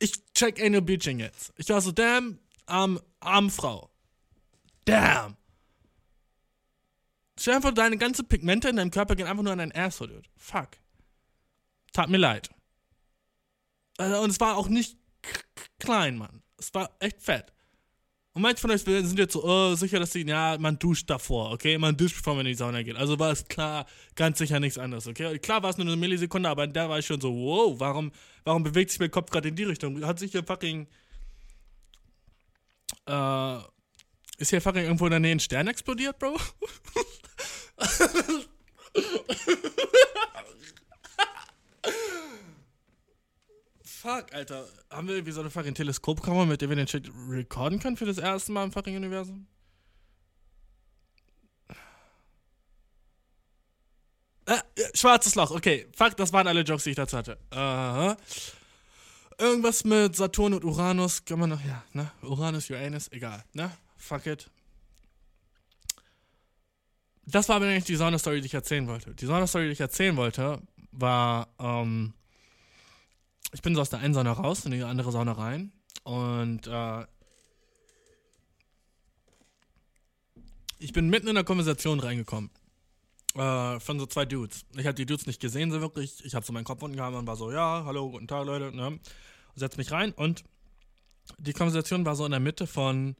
Ich check Anal Bleaching jetzt. Ich war so, damn, arm, arm Frau. Damn. Stell einfach deine ganze Pigmente in deinem Körper gehen einfach nur an dein Asshole, dude. Fuck. Tat mir leid. Also, und es war auch nicht klein, Mann. Es war echt fett. Und manche von euch sind jetzt so, oh, sicher, dass sie, ja, man duscht davor, okay? Man duscht, bevor man in die Sauna geht. Also war es klar, ganz sicher nichts anderes, okay? Klar war es nur eine Millisekunde, aber in der war ich schon so, wow, warum, warum bewegt sich mein Kopf gerade in die Richtung? Hat sich hier fucking, äh, ist hier fucking irgendwo in der Nähe ein Stern explodiert, Bro? Fuck, Alter. Haben wir irgendwie so eine fucking Teleskopkamera, mit der wir den Shit recorden können für das erste Mal im fucking Universum? Äh, ja, schwarzes Loch, okay. Fuck, das waren alle Jokes, die ich dazu hatte. Aha. Irgendwas mit Saturn und Uranus kann man noch, ja, ne? Uranus, Uranus, egal, ne? Fuck it. Das war aber eigentlich die Sauna-Story, die ich erzählen wollte. Die Sauna-Story, die ich erzählen wollte, war, ähm, ich bin so aus der einen Sauna raus in die andere Sauna rein und äh, ich bin mitten in der Konversation reingekommen. Äh, von so zwei Dudes. Ich habe die Dudes nicht gesehen, so wirklich. Ich habe so meinen Kopf unten gehabt und war so, ja, hallo, guten Tag, Leute. Ne? Setz mich rein und die Konversation war so in der Mitte von,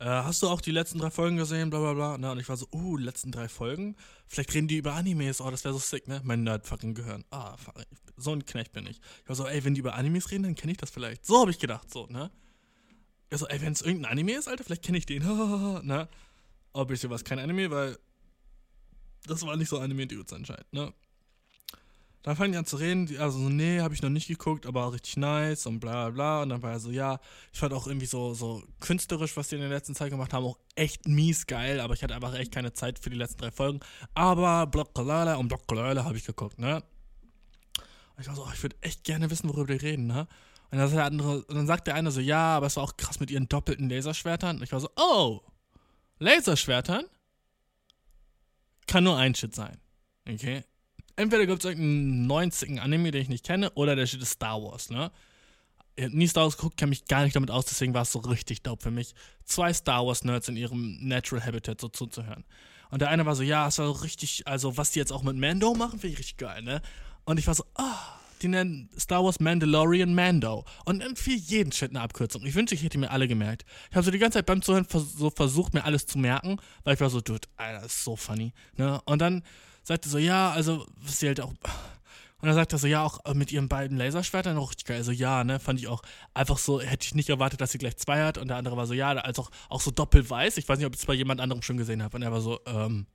äh, hast du auch die letzten drei Folgen gesehen, bla bla bla. Ne? Und ich war so, uh, letzten drei Folgen? Vielleicht reden die über Animes, oh, das wäre so sick, ne? Mein Nerd fucking Gehirn. Ah, fuck, so ein Knecht bin ich. Ich war so, ey, wenn die über Animes reden, dann kenne ich das vielleicht. So habe ich gedacht, so, ne? Ich so, ey, wenn es irgendein Anime ist, Alter, vielleicht kenne ich den. ne? Obviously war es kein Anime, weil das war nicht so Anime-Dudes anscheinend, ne? Dann fangen die an zu reden, also so, nee, habe ich noch nicht geguckt, aber richtig nice und bla bla bla. Und dann war er so, ja, ich fand auch irgendwie so, so künstlerisch, was die in der letzten Zeit gemacht haben, auch echt mies geil, aber ich hatte einfach echt keine Zeit für die letzten drei Folgen. Aber Blockalala und Blockalala habe ich geguckt, ne? Und ich war so, oh, ich würde echt gerne wissen, worüber die reden, ne? Und dann, der andere, und dann sagt der eine so, ja, aber es war auch krass mit ihren doppelten Laserschwertern. Und ich war so, oh, Laserschwertern? Kann nur ein Shit sein. Okay? Entweder gibt es irgendeinen 90 Anime, den ich nicht kenne, oder der ist Star Wars, ne? Ich hab nie Star Wars geguckt, kenne mich gar nicht damit aus, deswegen war es so richtig dope für mich, zwei Star Wars-Nerds in ihrem Natural Habitat so zuzuhören. Und der eine war so, ja, es war so richtig, also was die jetzt auch mit Mando machen, finde ich richtig geil, ne? Und ich war so, ah, die nennen Star Wars Mandalorian Mando. Und für jeden Shit eine Abkürzung. Ich wünschte, ich hätte mir alle gemerkt. Ich habe so die ganze Zeit beim Zuhören vers so versucht, mir alles zu merken, weil ich war so, dude, Alter, das ist so funny. Ne? Und dann sagte so, ja, also, was sie halt auch. Und dann sagt er so, ja, auch äh, mit ihren beiden Laserschwertern richtig geil. Also ja, ne, fand ich auch einfach so, hätte ich nicht erwartet, dass sie gleich zwei hat. Und der andere war so, ja, als auch, auch so doppelweiß. Ich weiß nicht, ob ich es bei jemand anderem schon gesehen habe. Und er war so, ähm,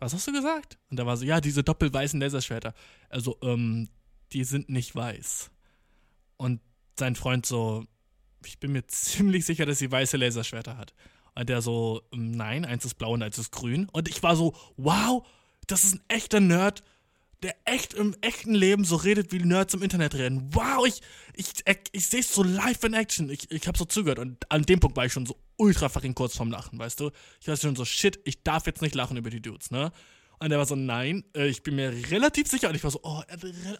was hast du gesagt? Und er war so, ja, diese doppelweißen Laserschwerter. Also, ähm, die sind nicht weiß. Und sein Freund so, ich bin mir ziemlich sicher, dass sie weiße Laserschwerter hat. Und der so, ähm, nein, eins ist blau und eins ist grün. Und ich war so, wow, das ist ein echter Nerd, der echt im echten Leben so redet, wie Nerds im Internet reden. Wow, ich, ich, ich, ich sehe es so live in Action. Ich, ich habe so zugehört und an dem Punkt war ich schon so ultra fucking kurz vorm Lachen, weißt du? Ich war schon so, shit, ich darf jetzt nicht lachen über die Dudes, ne? Und er war so, nein, äh, ich bin mir relativ sicher. Und ich war so, oh,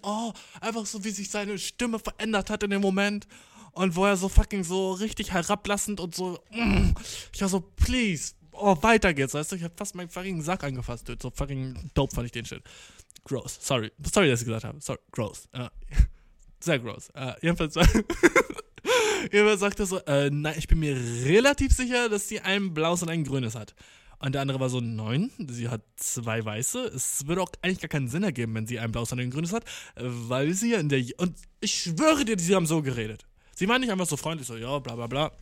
oh, einfach so, wie sich seine Stimme verändert hat in dem Moment. Und wo er so fucking so richtig herablassend und so, mm, ich war so, please, oh, weiter geht's, weißt du? Ich hab fast meinen fucking Sack angefasst, dude. So fucking dope fand ich den Shit. Gross. Sorry. Sorry, dass ich gesagt habe. Sorry. Gross. Uh, sehr gross. Uh, jedenfalls, jedenfalls sagt er so, äh, nein, ich bin mir relativ sicher, dass sie ein blaues und ein grünes hat. Und der andere war so, nein, sie hat zwei weiße. Es würde auch eigentlich gar keinen Sinn ergeben, wenn sie ein blaues und ein grünes hat, weil sie ja in der. Und ich schwöre dir, sie haben so geredet. Sie waren nicht einfach so freundlich, so, ja, bla bla bla.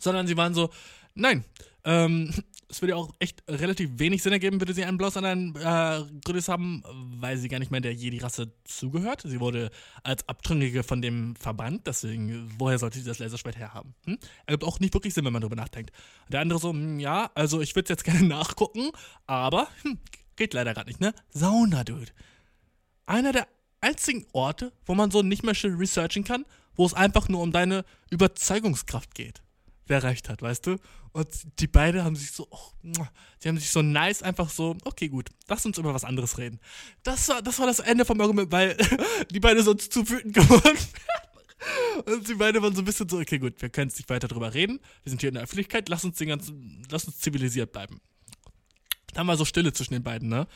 Sondern sie waren so, nein, ähm, es würde ja auch echt relativ wenig Sinn ergeben, würde sie ein blaues und ein äh, grünes haben, weil sie gar nicht mehr der Jedi-Rasse zugehört. Sie wurde als Abtrünnige von dem Verband, deswegen, woher sollte sie das Laserschwert herhaben? Hm? Ergibt auch nicht wirklich Sinn, wenn man darüber nachdenkt. Der andere so, hm, ja, also ich würde es jetzt gerne nachgucken, aber hm, geht leider gerade nicht, ne? Sauna, Dude. Einer der einzigen Orte, wo man so nicht mehr researchen kann, wo es einfach nur um deine Überzeugungskraft geht wer recht hat, weißt du? Und die beiden haben sich so, oh, die haben sich so nice einfach so, okay, gut, lass uns über was anderes reden. Das war, das war das Ende vom Argument, weil die beiden sonst zu wütend geworden Und die beiden waren so ein bisschen so, okay, gut, wir können jetzt nicht weiter drüber reden. Wir sind hier in der Öffentlichkeit, lass uns den ganzen, lass uns zivilisiert bleiben. Dann war so Stille zwischen den beiden, ne?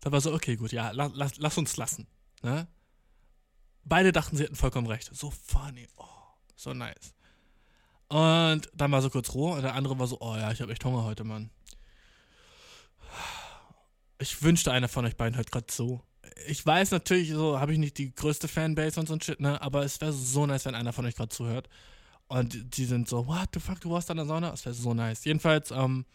Da war so, okay, gut, ja, lass, lass, lass uns lassen, ne? Beide dachten, sie hätten vollkommen recht. So funny, oh, so nice. Und dann war so kurz Ruhe und der andere war so, oh ja, ich habe echt Hunger heute, Mann. Ich wünschte, einer von euch beiden hört gerade so. Ich weiß natürlich, so habe ich nicht die größte Fanbase und so ein Shit, ne? Aber es wäre so nice, wenn einer von euch gerade zuhört. Und die sind so, what the fuck, du warst an der Sauna? Das wäre so nice. Jedenfalls, ähm,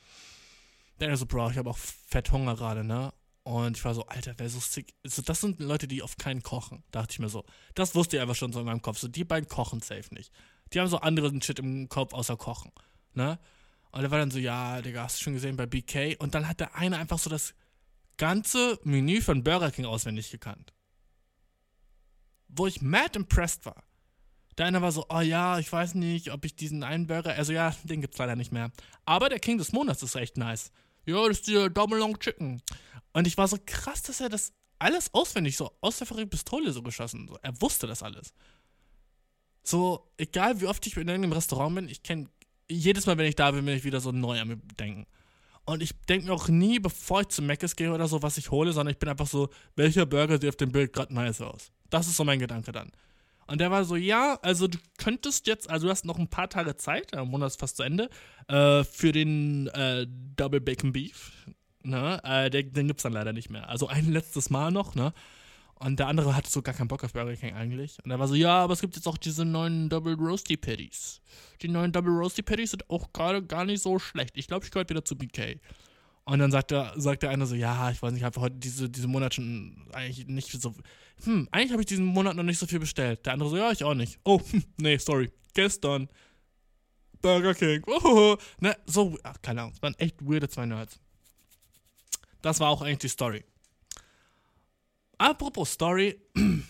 ist so, Bro, ich habe auch fett Hunger gerade, ne? Und ich war so, Alter, wer so sick. So, das sind Leute, die auf keinen kochen. Dachte ich mir so. Das wusste ich einfach schon so in meinem Kopf. So, die beiden kochen safe nicht. Die haben so anderen Shit im Kopf außer Kochen. Ne? Und er war dann so, ja, Digga, hast du schon gesehen bei BK? Und dann hat der eine einfach so das ganze Menü von Burger King auswendig gekannt. Wo ich mad impressed war. Der eine war so, oh ja, ich weiß nicht, ob ich diesen einen Burger, also ja, den gibt's leider nicht mehr. Aber der King des Monats ist echt nice. Ja, das ist der Double Long Chicken. Und ich war so krass, dass er das alles auswendig so aus der Pistole so geschossen. So, er wusste das alles. So, egal wie oft ich in irgendeinem Restaurant bin, ich kenne jedes Mal, wenn ich da bin, bin ich wieder so neu an mir denken. Und ich denke mir auch nie, bevor ich zu Mc's gehe oder so, was ich hole, sondern ich bin einfach so, welcher Burger sieht auf dem Bild gerade nice aus. Das ist so mein Gedanke dann. Und der war so, ja, also du könntest jetzt, also du hast noch ein paar Tage Zeit, der Monat ist fast zu Ende, äh, für den äh, Double Bacon Beef. Ne? Äh, den, den gibt's dann leider nicht mehr. Also ein letztes Mal noch, ne? Und der andere hatte so gar keinen Bock auf Burger King eigentlich. Und er war so, ja, aber es gibt jetzt auch diese neuen Double Roasty Patties. Die neuen Double Roasty Patties sind auch gerade gar nicht so schlecht. Ich glaube, ich gehöre wieder zu BK. Und dann sagt der, sagt der eine so, ja, ich weiß nicht, ich habe heute diese, diese Monat schon eigentlich nicht so. Hm, eigentlich habe ich diesen Monat noch nicht so viel bestellt. Der andere so, ja, ich auch nicht. Oh, hm, nee, sorry. Gestern. Burger King. Oh, ne, so, ach, keine Ahnung. Es waren echt weirde zwei Nerds. Das war auch eigentlich die Story. Apropos Story.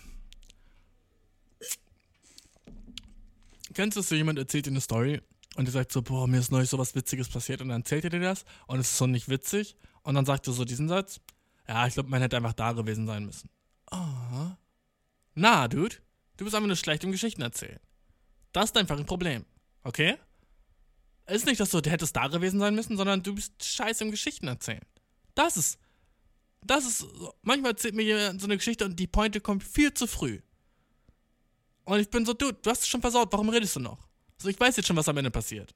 Kennst du so, jemand erzählt dir eine Story und der sagt so, boah, mir ist neulich so was Witziges passiert und dann erzählt er dir das und es ist so nicht witzig und dann sagt er so diesen Satz, ja, ich glaube, man hätte einfach da gewesen sein müssen. Ah. Na, Dude, du bist einfach nur schlecht im Geschichten erzählen. Das ist einfach ein Problem, okay? Es ist nicht, dass du hättest da gewesen sein müssen, sondern du bist scheiße im Geschichten erzählen. Das ist, das ist, manchmal erzählt mir jemand so eine Geschichte und die Pointe kommt viel zu früh. Und ich bin so, Dude, du hast es schon versaut, warum redest du noch? So, ich weiß jetzt schon, was am Ende passiert.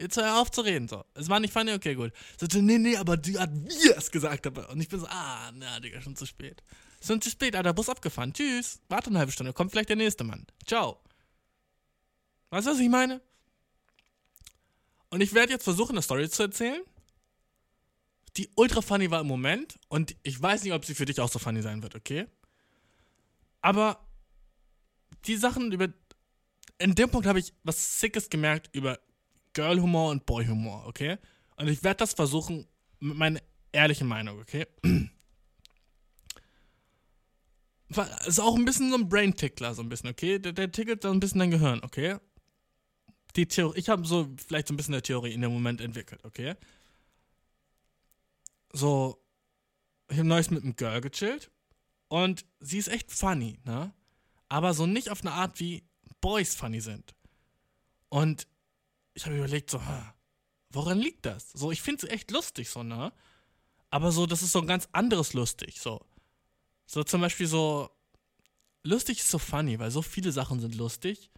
Jetzt hör auf zu reden, so. Es war nicht funny, okay, gut. So, nee, nee, aber die hat wir es gesagt. Aber. Und ich bin so, ah, na, Digga, schon zu spät. Schon zu spät, Alter, Bus abgefahren. Tschüss. Warte eine halbe Stunde, kommt vielleicht der nächste Mann. Ciao. Weißt du, was ich meine? Und ich werde jetzt versuchen, eine Story zu erzählen, die ultra funny war im Moment. Und ich weiß nicht, ob sie für dich auch so funny sein wird, okay? Aber die Sachen über. In dem Punkt habe ich was Sickes gemerkt über Girl-Humor und Boy-Humor, okay? Und ich werde das versuchen mit meiner ehrlichen Meinung, okay? Ist auch ein bisschen so ein Brain-Tickler, so ein bisschen, okay? Der, der tickelt so ein bisschen dein Gehirn, okay? Die Theorie, ich habe so vielleicht so ein bisschen eine Theorie in dem Moment entwickelt, okay? So, ich habe neues mit einem Girl gechillt und sie ist echt funny, ne? Aber so nicht auf eine Art, wie Boys funny sind. Und ich habe überlegt, so, ha, woran liegt das? So, ich finde sie echt lustig, so, ne? Aber so, das ist so ein ganz anderes lustig, so. So zum Beispiel so, lustig ist so funny, weil so viele Sachen sind lustig.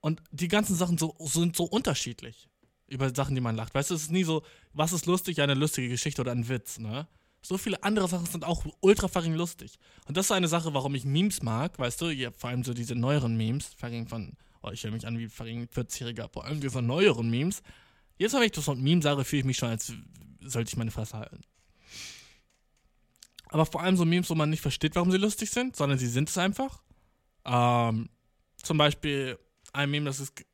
Und die ganzen Sachen so, sind so unterschiedlich. Über Sachen, die man lacht. Weißt du, es ist nie so, was ist lustig, eine lustige Geschichte oder ein Witz, ne? So viele andere Sachen sind auch ultra fucking lustig. Und das ist eine Sache, warum ich Memes mag, weißt du? Ja, vor allem so diese neueren Memes, fucking von Oh, ich höre mich an wie fucking 40-Jähriger, vor allem diese neueren Memes. Jetzt, wenn ich das von Meme sage, fühle ich mich schon, als sollte ich meine Fresse halten. Aber vor allem so Memes, wo man nicht versteht, warum sie lustig sind, sondern sie sind es einfach. Ähm, zum Beispiel ein Meme, das ist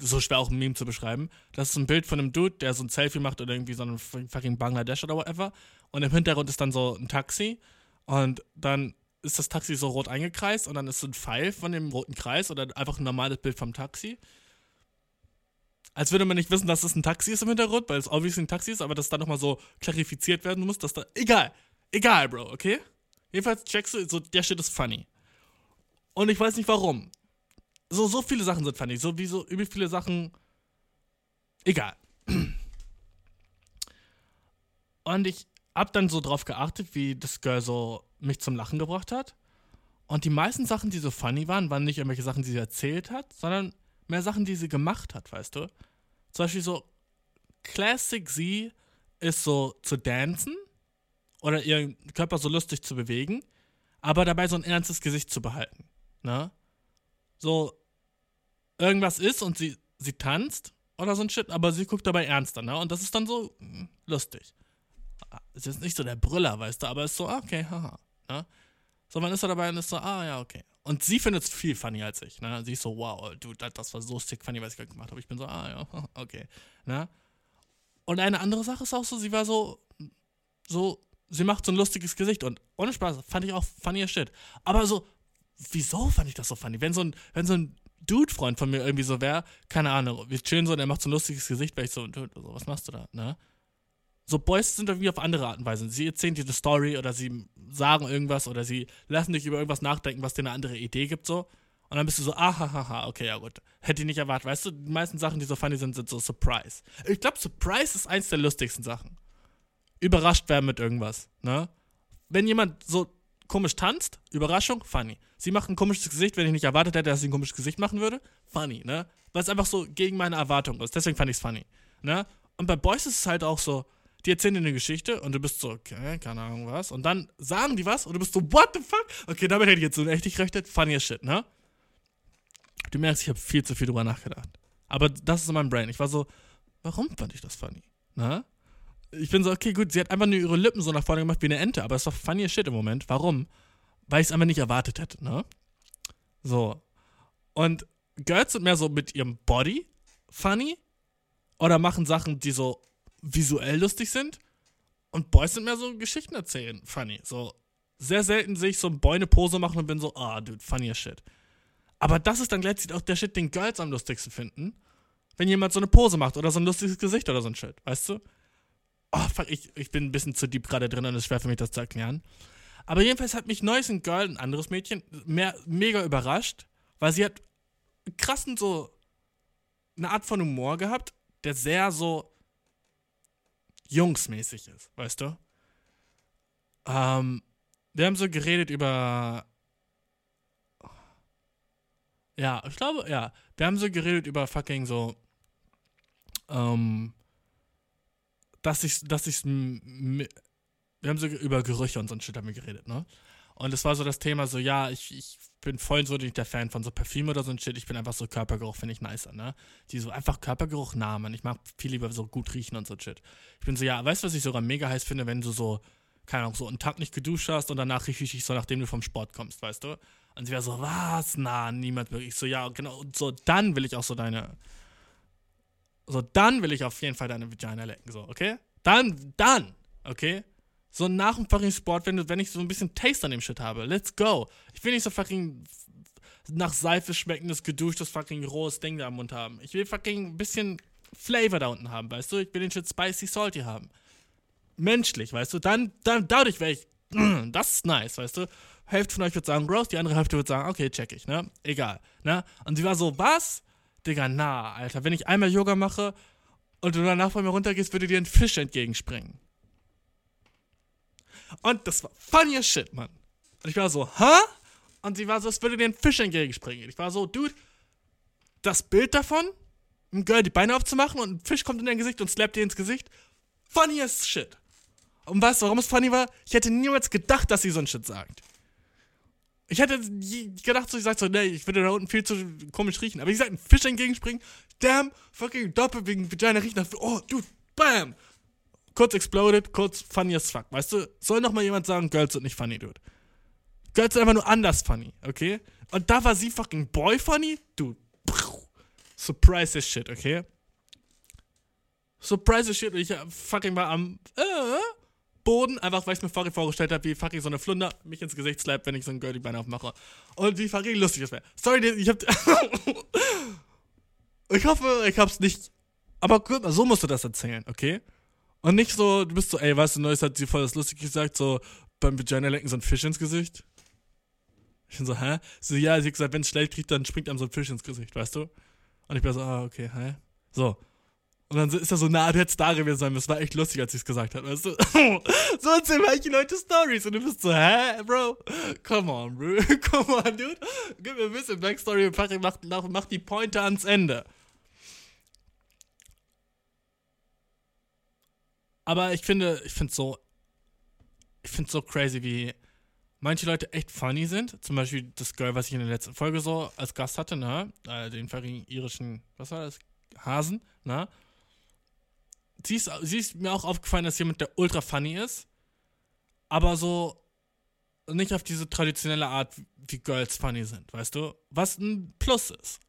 so schwer auch ein Meme zu beschreiben. Das ist ein Bild von einem Dude, der so ein Selfie macht oder irgendwie so ein fucking Bangladesch oder whatever. Und im Hintergrund ist dann so ein Taxi. Und dann ist das Taxi so rot eingekreist und dann ist so ein Pfeil von dem roten Kreis oder einfach ein normales Bild vom Taxi. Als würde man nicht wissen, dass es ein Taxi ist im Hintergrund, weil es obviously ein Taxi ist, aber dass dann nochmal so klarifiziert werden muss, dass da. Egal. Egal, Bro, okay? Jedenfalls checkst du, so, der Shit ist funny. Und ich weiß nicht warum. So, so viele Sachen sind funny. So wie so übel viele Sachen. Egal. Und ich hab dann so drauf geachtet, wie das Girl so mich zum Lachen gebracht hat. Und die meisten Sachen, die so funny waren, waren nicht irgendwelche Sachen, die sie erzählt hat, sondern mehr Sachen, die sie gemacht hat, weißt du? Zum Beispiel so, Classic sie ist so zu dancen oder ihren Körper so lustig zu bewegen, aber dabei so ein ernstes Gesicht zu behalten, ne? So, irgendwas ist und sie, sie tanzt oder so ein Shit, aber sie guckt dabei ernster, ne? Und das ist dann so hm, lustig. Ist jetzt nicht so der Brüller, weißt du, aber ist so, ah, okay, haha. Ne? So, man ist da dabei und ist so, ah, ja, okay. Und sie findet es viel funny als ich, ne? Sie ist so, wow, du, das war so sick funny, was ich gerade gemacht habe. Ich bin so, ah, ja, okay, ne? Und eine andere Sache ist auch so, sie war so, so, sie macht so ein lustiges Gesicht und ohne Spaß, fand ich auch funny as shit. Aber so wieso fand ich das so funny? Wenn so ein, wenn so ein Dude-Freund von mir irgendwie so wäre, keine Ahnung, wir chillen so und er macht so ein lustiges Gesicht, wäre ich so, so, was machst du da, ne? So Boys sind irgendwie auf andere Art und Weise. Sie erzählen dir eine Story oder sie sagen irgendwas oder sie lassen dich über irgendwas nachdenken, was dir eine andere Idee gibt, so. Und dann bist du so, ahahaha, okay, ja gut. Hätte ich nicht erwartet. Weißt du, die meisten Sachen, die so funny sind, sind so Surprise. Ich glaube, Surprise ist eins der lustigsten Sachen. Überrascht werden mit irgendwas, ne? Wenn jemand so komisch tanzt, Überraschung, funny. Sie macht ein komisches Gesicht, wenn ich nicht erwartet hätte, dass sie ein komisches Gesicht machen würde, funny, ne? Weil es einfach so gegen meine Erwartung ist. Deswegen fand ich es funny, ne? Und bei Boys ist es halt auch so, die erzählen dir eine Geschichte und du bist so, okay, keine Ahnung was. Und dann sagen die was und du bist so, what the fuck? Okay, damit hätte ich jetzt so echt nicht gerechnet. Funny as shit, ne? Du merkst, ich habe viel zu viel drüber nachgedacht. Aber das ist in meinem Brain. Ich war so, warum fand ich das funny? Ne? Ich bin so, okay, gut, sie hat einfach nur ihre Lippen so nach vorne gemacht wie eine Ente, aber es war funny as shit im Moment. Warum? Weil ich es einfach nicht erwartet hätte, ne? So. Und Girls sind mehr so mit ihrem Body funny oder machen Sachen, die so visuell lustig sind. Und Boys sind mehr so Geschichten erzählen, funny. So, sehr selten sehe ich so ein Boy eine Pose machen und bin so, ah, dude, funny as shit. Aber das ist dann gleichzeitig auch der Shit, den Girls am lustigsten finden. Wenn jemand so eine Pose macht oder so ein lustiges Gesicht oder so ein Shit, weißt du? Oh, fuck, ich, ich bin ein bisschen zu deep gerade drin und es ist schwer für mich, das zu erklären. Aber jedenfalls hat mich neues ein Girl, ein anderes Mädchen, mehr, mega überrascht, weil sie hat krassen so eine Art von Humor gehabt, der sehr so jungsmäßig ist, weißt du? Ähm, wir haben so geredet über. Ja, ich glaube, ja. Wir haben so geredet über fucking so. Ähm, dass ich, dass ich, wir haben so über Gerüche und so ein Shit haben wir geredet, ne? Und es war so das Thema so, ja, ich, ich bin voll so nicht der Fan von so Parfüm oder so ein Shit. Ich bin einfach so Körpergeruch, finde ich nicer, ne? Die so einfach Körpergeruch nah, man. Ich mag viel lieber so gut riechen und so ein Shit. Ich bin so, ja, weißt du, was ich sogar mega heiß finde, wenn du so, keine Ahnung, so einen Tag nicht geduscht hast und danach riech ich dich so, nachdem du vom Sport kommst, weißt du? Und sie wäre so, was? Na, niemand wirklich. Ich so, ja, genau. Und so, dann will ich auch so deine. So, dann will ich auf jeden Fall deine Vagina lecken, so, okay? Dann, dann, okay? So nach dem fucking Sport, wenn, du, wenn ich so ein bisschen Taste an dem Shit habe. Let's go. Ich will nicht so fucking nach Seife schmeckendes, geduschtes, fucking rohes Ding da im Mund haben. Ich will fucking ein bisschen Flavor da unten haben, weißt du? Ich will den Shit spicy salty haben. Menschlich, weißt du? Dann, dann dadurch wäre ich, das ist nice, weißt du? Hälfte von euch wird sagen gross, die andere Hälfte wird sagen, okay, check ich, ne? Egal, ne? Und sie war so, was? Digga, na, Alter, wenn ich einmal Yoga mache und du danach von mir runtergehst, würde dir ein Fisch entgegenspringen. Und das war funny as shit, Mann. Und ich war so, hä? Und sie war so, es würde dir ein Fisch entgegenspringen. Ich war so, Dude, das Bild davon, einem Girl die Beine aufzumachen und ein Fisch kommt in dein Gesicht und slappt dir ins Gesicht. Funny as shit. Und weißt du, warum es funny war? Ich hätte niemals gedacht, dass sie so ein Shit sagt. Ich hätte gedacht, so, ich sag so, nee, ich würde da unten viel zu komisch riechen. Aber ich sagt, ein Fisch entgegenspringen, damn, fucking Doppel wegen Vagina riecht nach, oh, dude, bam. Kurz exploded, kurz funny as fuck. Weißt du, soll noch mal jemand sagen, Girls sind nicht funny, dude. Girls sind einfach nur anders funny, okay? Und da war sie fucking boy funny, dude. Surprise as shit, okay? Surprise as shit. Ich fucking war am äh, Boden, einfach weil ich mir fucking vorgestellt habe, wie fucking so eine Flunder mich ins Gesicht slappt, wenn ich so ein Girl die Beine aufmache. Und wie fucking lustig das wäre. Sorry, ich hab. ich hoffe, ich hab's nicht. Aber mal, so musst du das erzählen, okay? Und nicht so, du bist so, ey, weißt du, Neues hat sie voll das lustig gesagt, so beim Vagina lenken so ein Fisch ins Gesicht. Ich bin so, hä? So, ja, sie hat gesagt, wenn es schlecht riecht, dann springt einem so ein Fisch ins Gesicht, weißt du? Und ich bin so, ah, okay, hä? So. Und dann ist er so, na, du hättest da gewesen sein müssen. war echt lustig, als ich es gesagt habe, weißt du? so erzählen manche Leute Stories und du bist so, hä, Bro? Come on, Bro. Come on, dude. Gib mir ein bisschen Backstory und mach, mach, mach die Pointe ans Ende. Aber ich finde, ich finde so, ich finde so crazy, wie manche Leute echt funny sind. Zum Beispiel das Girl, was ich in der letzten Folge so als Gast hatte, ne? Äh, den irischen, was war das? Hasen, ne? Sie ist, sie ist mir auch aufgefallen, dass jemand, der ultra funny ist, aber so nicht auf diese traditionelle Art, wie Girls funny sind, weißt du? Was ein Plus ist.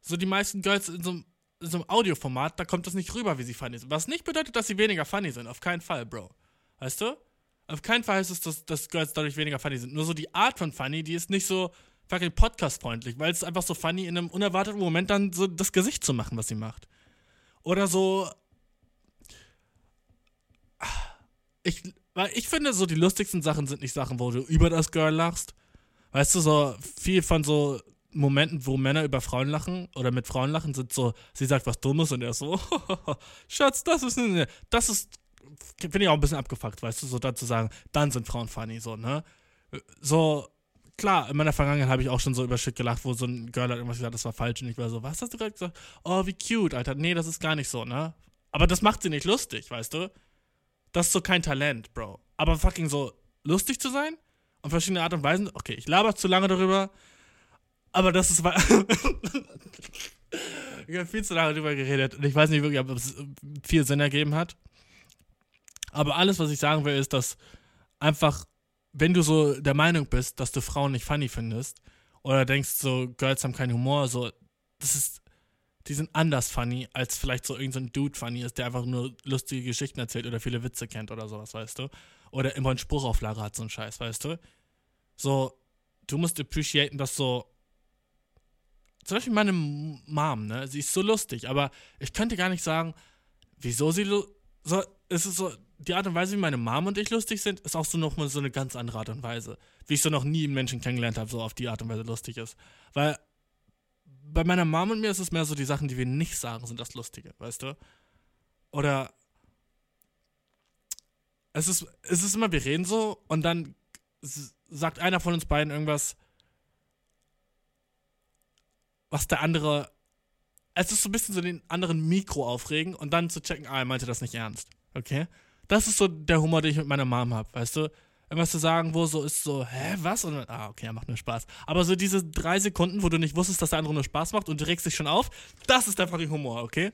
So die meisten Girls in so einem in so einem Audioformat, da kommt das nicht rüber, wie sie funny sind. Was nicht bedeutet, dass sie weniger funny sind. Auf keinen Fall, Bro. Weißt du? Auf keinen Fall heißt es, dass, dass Girls dadurch weniger funny sind. Nur so die Art von funny, die ist nicht so fucking podcast-freundlich, weil es einfach so funny, in einem unerwarteten Moment dann so das Gesicht zu machen, was sie macht. Oder so. Ich, weil ich finde, so die lustigsten Sachen sind nicht Sachen, wo du über das Girl lachst. Weißt du, so viel von so Momenten, wo Männer über Frauen lachen oder mit Frauen lachen, sind so, sie sagt was Dummes und er ist so, Schatz, das ist, das ist, finde ich auch ein bisschen abgefuckt, weißt du, so dann zu sagen, dann sind Frauen funny, so, ne? So, klar, in meiner Vergangenheit habe ich auch schon so über Shit gelacht, wo so ein Girl hat irgendwas gesagt, das war falsch und ich war so, was hast du gerade gesagt? Oh, wie cute, Alter. Nee, das ist gar nicht so, ne? Aber das macht sie nicht lustig, weißt du? Das ist so kein Talent, Bro. Aber fucking so lustig zu sein und verschiedene Art und Weisen, okay, ich laber zu lange darüber, aber das ist. ich habe viel zu lange darüber geredet und ich weiß nicht wirklich, ob es viel Sinn ergeben hat. Aber alles, was ich sagen will, ist, dass einfach, wenn du so der Meinung bist, dass du Frauen nicht funny findest oder denkst, so Girls haben keinen Humor, so, das ist. Die sind anders funny, als vielleicht so irgendein so Dude funny ist, der einfach nur lustige Geschichten erzählt oder viele Witze kennt oder sowas, weißt du? Oder immer einen Spruch auf Lager hat, so ein Scheiß, weißt du? So, du musst appreciaten, dass so zum Beispiel meine Mom, ne? Sie ist so lustig, aber ich könnte gar nicht sagen, wieso sie so. Es ist so, die Art und Weise, wie meine Mom und ich lustig sind, ist auch so nochmal so eine ganz andere Art und Weise. Wie ich so noch nie einen Menschen kennengelernt habe, so auf die Art und Weise lustig ist. Weil bei meiner Mom und mir ist es mehr so, die Sachen, die wir nicht sagen, sind das Lustige, weißt du? Oder es ist, es ist immer, wir reden so und dann sagt einer von uns beiden irgendwas, was der andere. Es ist so ein bisschen so den anderen Mikro aufregen und dann zu checken, ah, er meinte das nicht ernst. Okay? Das ist so der Humor, den ich mit meiner Mom habe, weißt du? Irgendwas zu sagen, wo so ist so, hä, was? Und ah, okay, er macht nur Spaß. Aber so diese drei Sekunden, wo du nicht wusstest, dass der andere nur Spaß macht und du regst dich schon auf, das ist der fucking Humor, okay?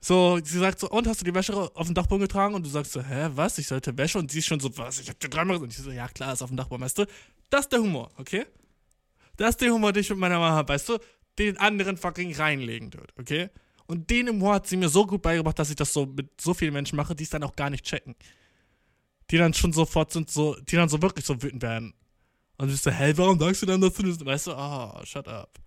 So, sie sagt so, und hast du die Wäsche auf den Dachboden getragen? Und du sagst so, hä, was? Ich sollte Wäsche? Und sie ist schon so, was? Ich hab dir dreimal gesagt. Und ich so, ja, klar, ist auf dem Dachboden, weißt du? Das ist der Humor, okay? Das ist der Humor, den ich mit meiner Mama habe, weißt du? den anderen fucking reinlegen, Dude, okay? Und den Humor hat sie mir so gut beigebracht, dass ich das so mit so vielen Menschen mache, die es dann auch gar nicht checken. Die dann schon sofort sind, so, die dann so wirklich so wütend werden. Und du so, hey, warum sagst du dann das? Weißt du, oh, shut up.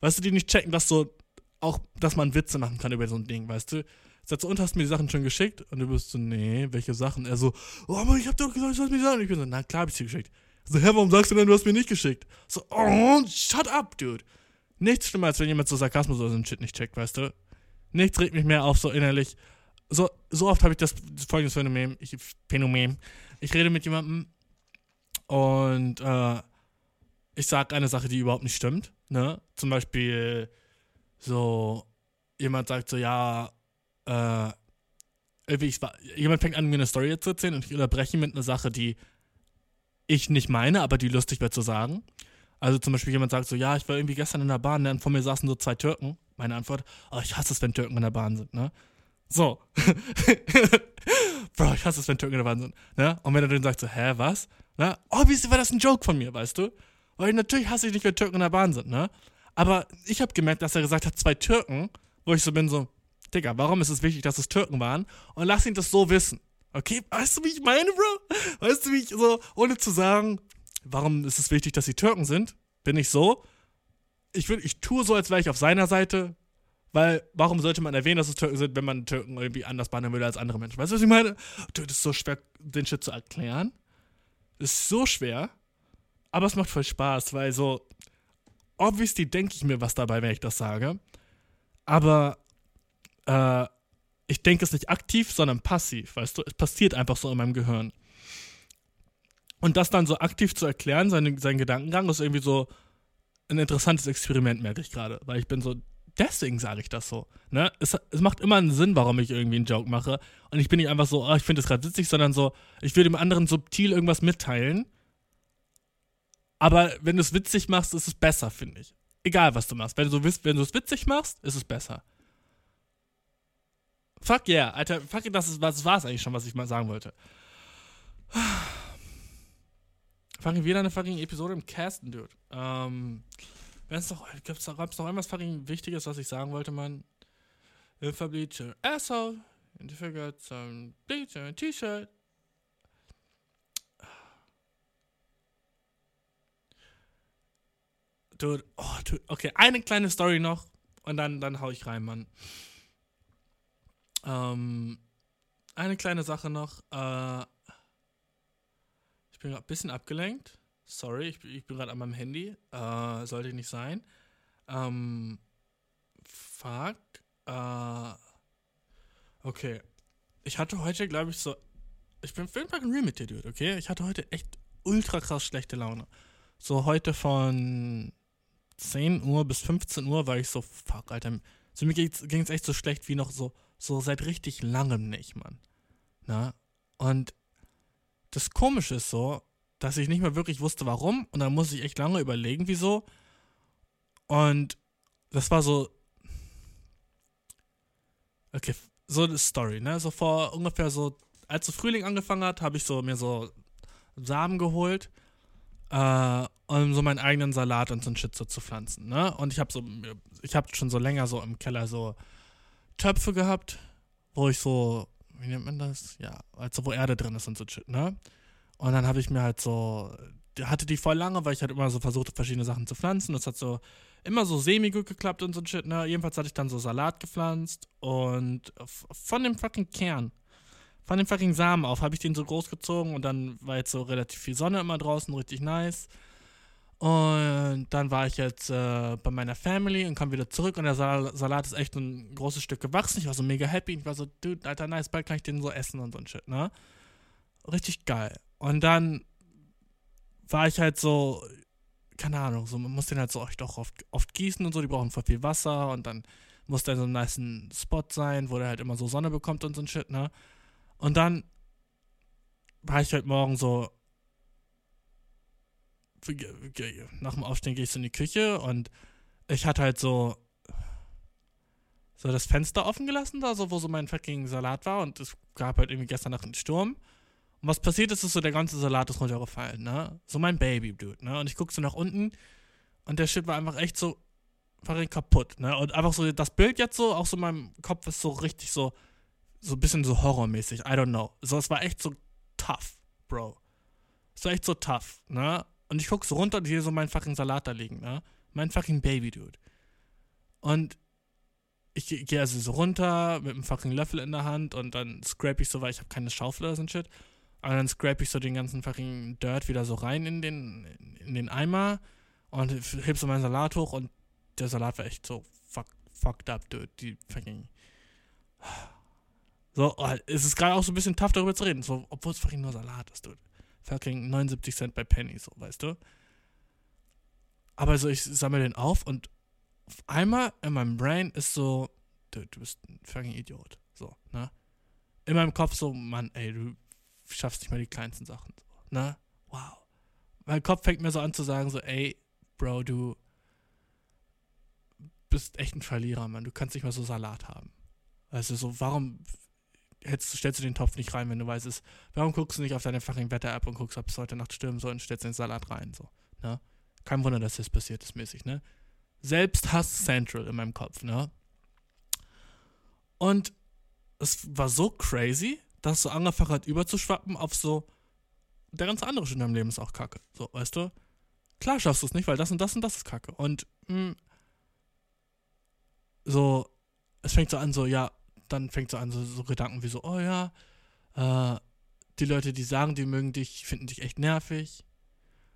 Weißt du, die nicht checken, dass so, auch, dass man Witze machen kann über so ein Ding, weißt du? Sagst du, und hast mir die Sachen schon geschickt? Und du bist so, nee, welche Sachen? Er so, oh, aber ich hab doch gesagt, du hast mir die Sachen. Ich bin so, na klar hab ich sie geschickt. So, hä, warum sagst du denn, du hast mir nicht geschickt? So, oh, shut up, dude. Nichts schlimmer, als wenn jemand so Sarkasmus oder so ein Shit nicht checkt, weißt du? Nichts regt mich mehr auf, so innerlich. So, so oft habe ich das folgendes Phänomen, ich, Phänomen. Ich rede mit jemandem und äh, ich sage eine Sache, die überhaupt nicht stimmt. Ne? Zum Beispiel so, jemand sagt so, ja, äh, ich, jemand fängt an, mir eine Story zu erzählen und ich unterbreche ihn mit einer Sache, die ich nicht meine, aber die lustig wäre zu sagen. Also zum Beispiel jemand sagt so, ja, ich war irgendwie gestern in der Bahn, ne, und vor mir saßen so zwei Türken. Meine Antwort, oh, ich hasse es, wenn Türken in der Bahn sind, ne? So. Bro, ich hasse es, wenn Türken in der Bahn sind, ne? Und wenn er dann sagt so, hä, was? Ne? Obviously war das ein Joke von mir, weißt du? Weil natürlich hasse ich nicht, wenn Türken in der Bahn sind, ne? Aber ich habe gemerkt, dass er gesagt hat, zwei Türken, wo ich so bin, so, Digga, warum ist es wichtig, dass es Türken waren? Und lass ihn das so wissen. Okay, weißt du, wie ich meine, Bro? Weißt du, wie ich so, ohne zu sagen, warum ist es wichtig, dass sie Türken sind? Bin ich so? Ich, will, ich tue so, als wäre ich auf seiner Seite, weil warum sollte man erwähnen, dass es Türken sind, wenn man Türken irgendwie anders behandeln würde als andere Menschen? Weißt du, was ich meine? Das ist so schwer, den Shit zu erklären. Das ist so schwer, aber es macht voll Spaß, weil so, obviously denke ich mir was dabei, wenn ich das sage, aber äh, ich denke es nicht aktiv, sondern passiv, weißt du? Es passiert einfach so in meinem Gehirn. Und das dann so aktiv zu erklären, seine, seinen Gedankengang, ist irgendwie so ein interessantes Experiment, merke ich gerade. Weil ich bin so, deswegen sage ich das so. Ne? Es, es, macht immer einen Sinn, warum ich irgendwie einen Joke mache. Und ich bin nicht einfach so, oh, ich finde es gerade witzig, sondern so, ich will dem anderen subtil irgendwas mitteilen. Aber wenn du es witzig machst, ist es besser, finde ich. Egal, was du machst. Wenn du, wenn du es witzig machst, ist es besser. Fuck yeah, Alter, fuck yeah, das, ist, das war es eigentlich schon, was ich mal sagen wollte. Fucking wieder eine fucking Episode im Casten, Dude. Ähm, wenn es noch, gab's, es noch irgendwas fucking Wichtiges, was ich sagen wollte, Mann? If I bleach your asshole and if I got some bleach on a t-shirt. Dude, oh, dude, okay, eine kleine Story noch und dann, dann hau ich rein, Mann. Ähm, eine kleine Sache noch. Äh, ich bin gerade ein bisschen abgelenkt. Sorry, ich, bin- ich bin gerade an meinem Handy. Äh, sollte nicht sein. Ähm, fuck. Äh, okay. Ich hatte heute, glaube ich, so. Ich bin fucking real mit dir, Dude, okay? Ich hatte heute echt ultra krass schlechte Laune. So heute von 10 Uhr bis 15 Uhr war ich so, fuck, Alter. So mir ging es echt so schlecht wie noch so, so seit richtig langem nicht, Mann. Na? Und das Komische ist so, dass ich nicht mehr wirklich wusste, warum. Und dann musste ich echt lange überlegen, wieso. Und das war so. Okay, so eine Story, ne? So vor ungefähr so, als so Frühling angefangen hat, habe ich so mir so Samen geholt, äh, um so meinen eigenen Salat und so ein Shit so zu pflanzen, ne? Und ich habe so, ich habe schon so länger so im Keller so Töpfe gehabt, wo ich so, wie nennt man das? Ja, also wo Erde drin ist und so Shit, ne? Und dann habe ich mir halt so, hatte die voll lange, weil ich halt immer so versucht habe, verschiedene Sachen zu pflanzen. Das hat so immer so semi-gut geklappt und so Shit, ne? Jedenfalls hatte ich dann so Salat gepflanzt und von dem fucking Kern, von dem fucking Samen auf, habe ich den so groß gezogen und dann war jetzt so relativ viel Sonne immer draußen, richtig nice. Und dann war ich jetzt äh, bei meiner Family und kam wieder zurück und der Sal Salat ist echt ein großes Stück gewachsen. Ich war so mega happy. Ich war so, dude, alter, nice, bald kann ich den so essen und so ein Shit, ne? Richtig geil. Und dann war ich halt so, keine Ahnung, so, man muss den halt so echt auch oft, oft gießen und so, die brauchen voll viel Wasser und dann muss der so ein nice Spot sein, wo der halt immer so Sonne bekommt und so ein Shit, ne? Und dann war ich halt morgen so, nach dem Aufstehen gehe ich so in die Küche und ich hatte halt so so das Fenster offen gelassen, da so, wo so mein fucking Salat war und es gab halt irgendwie gestern Nacht einen Sturm. Und was passiert ist, ist so, der ganze Salat ist runtergefallen, ne? So mein Baby, Dude, ne? Und ich guck so nach unten und der Shit war einfach echt so fucking kaputt, ne? Und einfach so, das Bild jetzt so, auch so in meinem Kopf ist so richtig so, so ein bisschen so horrormäßig, I don't know. So, es war echt so tough, Bro. Es war echt so tough, ne? Und ich guck so runter und hier so mein fucking Salat da liegen, ne? Mein fucking Baby, Dude. Und ich gehe geh also so runter mit einem fucking Löffel in der Hand und dann scrape ich so, weil ich habe keine Schaufel oder so ein Shit. Aber dann scrape ich so den ganzen fucking Dirt wieder so rein in den, in den Eimer und heb so meinen Salat hoch und der Salat war echt so fuck, fucked up, dude. Die fucking. So, oh, es ist gerade auch so ein bisschen tough darüber zu reden, so, obwohl es fucking nur Salat ist, dude. Fucking 79 Cent bei Penny, so, weißt du? Aber so, ich sammle den auf und auf einmal in meinem Brain ist so, dude, du bist ein fucking Idiot. So, ne? In meinem Kopf so, Mann, ey, du schaffst nicht mal die kleinsten Sachen. So, ne? Wow. Mein Kopf fängt mir so an zu sagen, so, ey, Bro, du bist echt ein Verlierer, Mann. Du kannst nicht mal so Salat haben. Du, so, warum hättest, stellst du den Topf nicht rein, wenn du weißt es, warum guckst du nicht auf deine fucking Wetter-App und guckst, ob es heute Nacht stürmen soll und stellst den Salat rein, so, ne? Kein Wunder, dass das passiert ist, mäßig, ne? Selbsthass Central in meinem Kopf, ne? Und es war so crazy, dass so angefangen hat überzuschwappen auf so, der ganze andere Shit in deinem Leben ist auch kacke. So, weißt du? Klar schaffst du es nicht, weil das und das und das ist kacke. Und mh, so, es fängt so an, so, ja, dann fängt so an, so, so Gedanken wie so, oh ja, äh, die Leute, die sagen, die mögen dich, finden dich echt nervig.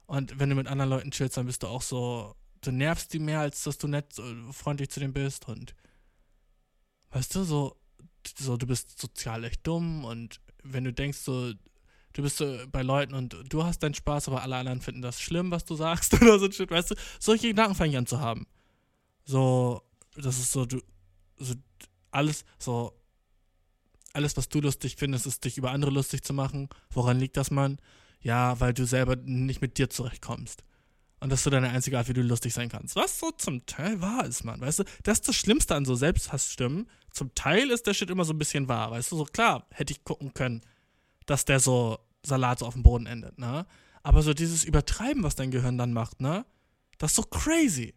Und wenn du mit anderen Leuten chillst, dann bist du auch so, du nervst die mehr, als dass du nett, so, freundlich zu denen bist. Und weißt du, so, so, du bist sozial echt dumm und wenn du denkst, so, du bist so bei Leuten und du hast deinen Spaß, aber alle anderen finden das schlimm, was du sagst oder so ein Shit, weißt du, solche Gedanken fange ich an zu haben. So, das ist so, du, so, alles, so, alles, was du lustig findest, ist dich über andere lustig zu machen. Woran liegt das, Mann? Ja, weil du selber nicht mit dir zurechtkommst. Und das ist so deine einzige Art, wie du lustig sein kannst. Was so zum Teil wahr ist, Mann. Weißt du, das ist das Schlimmste an so Selbsthassstimmen. Zum Teil ist der Shit immer so ein bisschen wahr. Weißt du, so klar, hätte ich gucken können, dass der so Salat so auf dem Boden endet, ne? Aber so dieses Übertreiben, was dein Gehirn dann macht, ne? Das ist so crazy.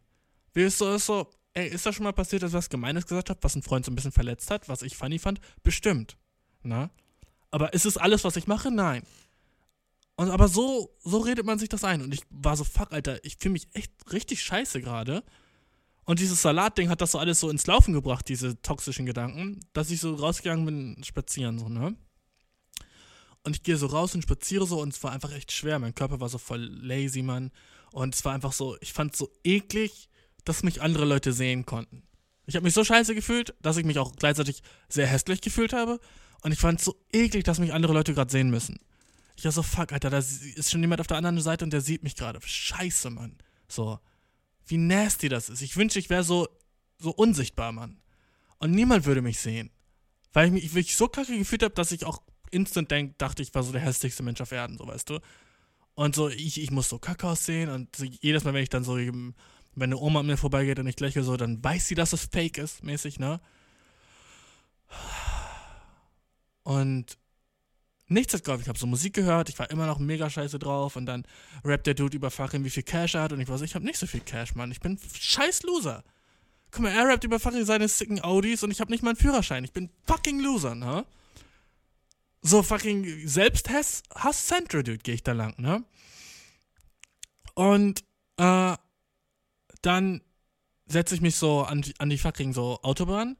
Wie ist so, ist so, ey, ist das schon mal passiert, dass ich was Gemeines gesagt habe, was ein Freund so ein bisschen verletzt hat, was ich funny fand? Bestimmt, ne? Aber ist es alles, was ich mache? Nein. Und aber so, so redet man sich das ein. Und ich war so, fuck, Alter, ich fühle mich echt richtig scheiße gerade. Und dieses Salatding hat das so alles so ins Laufen gebracht, diese toxischen Gedanken, dass ich so rausgegangen bin, spazieren, so, ne? Und ich gehe so raus und spaziere so und es war einfach echt schwer. Mein Körper war so voll lazy, Mann. Und es war einfach so, ich fand es so eklig, dass mich andere Leute sehen konnten. Ich habe mich so scheiße gefühlt, dass ich mich auch gleichzeitig sehr hässlich gefühlt habe. Und ich fand es so eklig, dass mich andere Leute gerade sehen müssen. Ich war so, fuck, Alter, da ist schon jemand auf der anderen Seite und der sieht mich gerade. Scheiße, Mann. So, wie nasty das ist. Ich wünschte, ich wäre so, so unsichtbar, Mann. Und niemand würde mich sehen. Weil ich mich, weil ich so kacke gefühlt habe, dass ich auch instant denk, dachte, ich war so der hässlichste Mensch auf Erden, so weißt du. Und so, ich, ich muss so kacke aussehen und so jedes Mal, wenn ich dann so, wenn eine Oma an mir vorbeigeht und ich lächle so, dann weiß sie, dass es fake ist, mäßig, ne? Und nichts hat geholfen. Ich habe so Musik gehört, ich war immer noch mega scheiße drauf und dann rappt der Dude über Farin, wie viel Cash er hat und ich war so, ich habe nicht so viel Cash, Mann. Ich bin scheiß Loser. Guck mal, er rappt über Farin seine sicken Audis und ich habe nicht mal einen Führerschein. Ich bin fucking Loser, ne? So fucking Selbsthass, Hass Central, Dude, gehe ich da lang, ne? Und, äh, dann setze ich mich so an, die- an die fucking so Autobahn.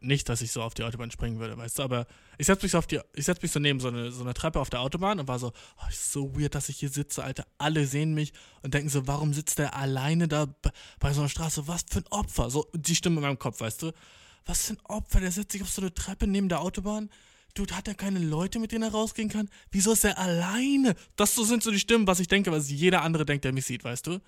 Nicht, dass ich so auf die Autobahn springen würde, weißt du, aber ich setze mich so auf die, ich setze mich so neben so eine, so eine Treppe auf der Autobahn und war so, oh, ist so weird, dass ich hier sitze, Alter. Alle sehen mich und denken so, warum sitzt der alleine da bei so einer Straße? Was für ein Opfer? So die Stimme in meinem Kopf, weißt du? Was für ein Opfer? Der setzt sich auf so eine Treppe neben der Autobahn. Dude, hat er keine Leute, mit denen er rausgehen kann? Wieso ist er alleine? Das sind so die Stimmen, was ich denke, was jeder andere denkt, der mich sieht, weißt du?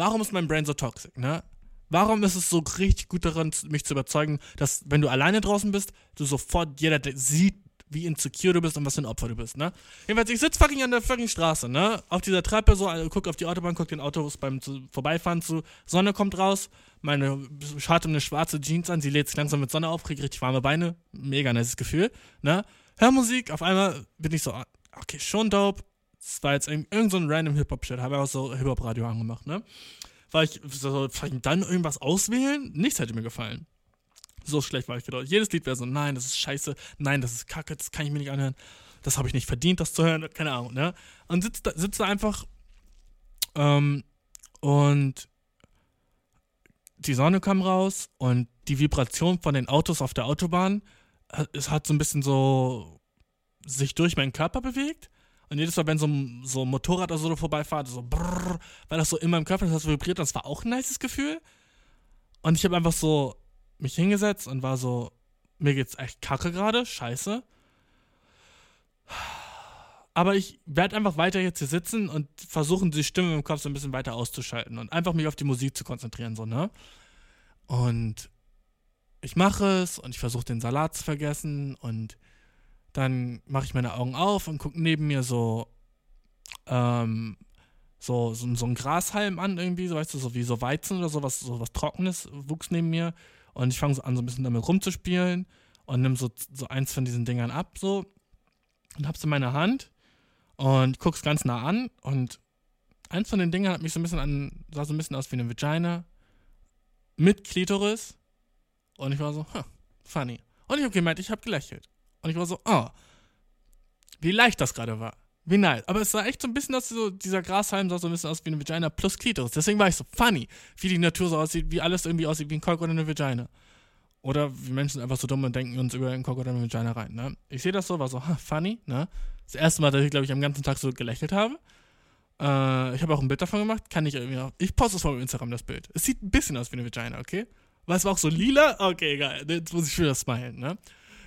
Warum ist mein Brain so toxic, ne? Warum ist es so richtig gut daran, mich zu überzeugen, dass, wenn du alleine draußen bist, du sofort jeder de- sieht, wie insecure du bist und was für ein Opfer du bist, ne? Jedenfalls, ich sitze fucking an der fucking Straße, ne? Auf dieser Treppe, so, äh, guck auf die Autobahn, guck den Autos beim zu, Vorbeifahren zu. Sonne kommt raus, meine, ich hatte eine schwarze Jeans an, sie lädt sich langsam mit Sonne auf, krieg richtig warme Beine. Mega nice Gefühl, ne? Hör Musik, auf einmal bin ich so, ah, okay, schon dope. Das war jetzt irgend, irgend so ein random Hip-Hop-Shit, habe auch so Hip-Hop-Radio angemacht, ne? Weil ich so, fucking dann irgendwas auswählen? Nichts hätte mir gefallen. So schlecht war ich wieder. Jedes Lied wäre so, nein, das ist scheiße, nein, das ist kacke, das kann ich mir nicht anhören. Das habe ich nicht verdient, das zu hören, keine Ahnung, ne? Und sitzt da, sitzt da einfach ähm, und die Sonne kam raus und die Vibration von den Autos auf der Autobahn, es hat so ein bisschen so sich durch meinen Körper bewegt. Und jedes Mal, wenn so ein, so ein Motorrad oder so vorbeifahrt, so brrr, weil das so in meinem Körper das vibriert, das war auch ein nices Gefühl. Und ich habe einfach so mich hingesetzt und war so, mir geht's echt kacke gerade, scheiße. Aber ich werde einfach weiter jetzt hier sitzen und versuchen, die Stimme im Kopf so ein bisschen weiter auszuschalten und einfach mich auf die Musik zu konzentrieren, so, ne? Und ich mache es und ich versuche den Salat zu vergessen und dann mache ich meine Augen auf und gucke neben mir so, ähm, so, so, so ein Grashalm an irgendwie, so weißt du, so wie so Weizen oder sowas, so was Trockenes wuchs neben mir und ich fange so an, so ein bisschen damit rumzuspielen und nimm so, so eins von diesen Dingern ab, so und hab's in meiner Hand und guck's ganz nah an und eins von den Dingern hat mich so ein bisschen an, sah so ein bisschen aus wie eine Vagina mit Klitoris und ich war so, huh, funny. Und ich habe gemeint, ich habe gelächelt. Und ich war so, oh, wie leicht das gerade war. Wie nice. Aber es sah echt so ein bisschen aus, so, dieser Grashalm sah so ein bisschen aus wie eine Vagina plus Klitoris. Deswegen war ich so funny, wie die Natur so aussieht, wie alles irgendwie aussieht wie ein Cock oder eine Vagina. Oder wie Menschen einfach so dumm und denken uns über einen Cock oder eine Vagina rein, ne? Ich sehe das so, war so, funny, ne? Das erste Mal, dass ich, glaube ich, am ganzen Tag so gelächelt habe. Äh, ich habe auch ein Bild davon gemacht, kann ich irgendwie noch. Ich poste es auf Instagram, das Bild. Es sieht ein bisschen aus wie eine Vagina, okay? Weil es war auch so lila. Okay, egal. Jetzt muss ich wieder smilen, ne?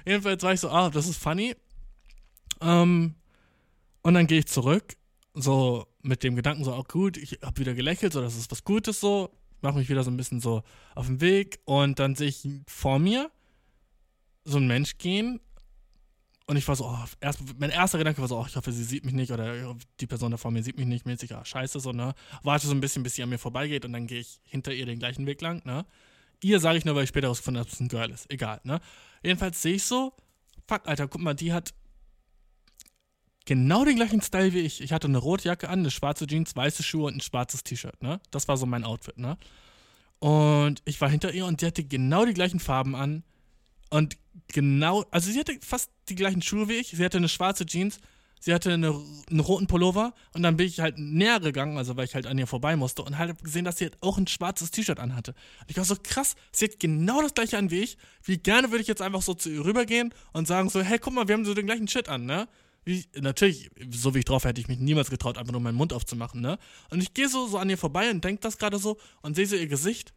Jedenfalls war ich so, ah, das ist funny. Ähm, und dann gehe ich zurück, so mit dem Gedanken, so, auch gut, ich habe wieder gelächelt, so, das ist was Gutes, so, mache mich wieder so ein bisschen so auf den Weg. Und dann sehe ich vor mir so einen Mensch gehen. Und ich war so, oh, erst, mein erster Gedanke war so, oh, ich hoffe, sie sieht mich nicht oder die Person da vor mir sieht mich nicht, mäßig, ah, scheiße, so, ne, warte so ein bisschen, bis sie an mir vorbeigeht und dann gehe ich hinter ihr den gleichen Weg lang, ne, ihr sage ich nur, weil ich später rausgefunden habe, dass es ein Girl ist, egal, ne, jedenfalls sehe ich so, fuck, Alter, guck mal, die hat genau den gleichen Style wie ich. Ich hatte eine rote Jacke an, eine schwarze Jeans, weiße Schuhe und ein schwarzes T-Shirt, ne? Das war so mein Outfit, ne? Und ich war hinter ihr und die hatte genau die gleichen Farben an. Und genau, also sie hatte fast die gleichen Schuhe wie ich. Sie hatte eine schwarze Jeans. Sie hatte eine, einen roten Pullover und dann bin ich halt näher gegangen, also weil ich halt an ihr vorbei musste und halt gesehen, dass sie halt auch ein schwarzes T-Shirt anhatte. Und ich war so krass, sie hat genau das gleiche an wie ich. Wie gerne würde ich jetzt einfach so zu ihr rübergehen und sagen so, hey, guck mal, wir haben so den gleichen Shit an, ne? Wie, natürlich, so wie ich drauf hätte ich mich niemals getraut, einfach nur meinen Mund aufzumachen, ne? Und ich gehe so, so an ihr vorbei und denk das gerade so und sehe so ihr Gesicht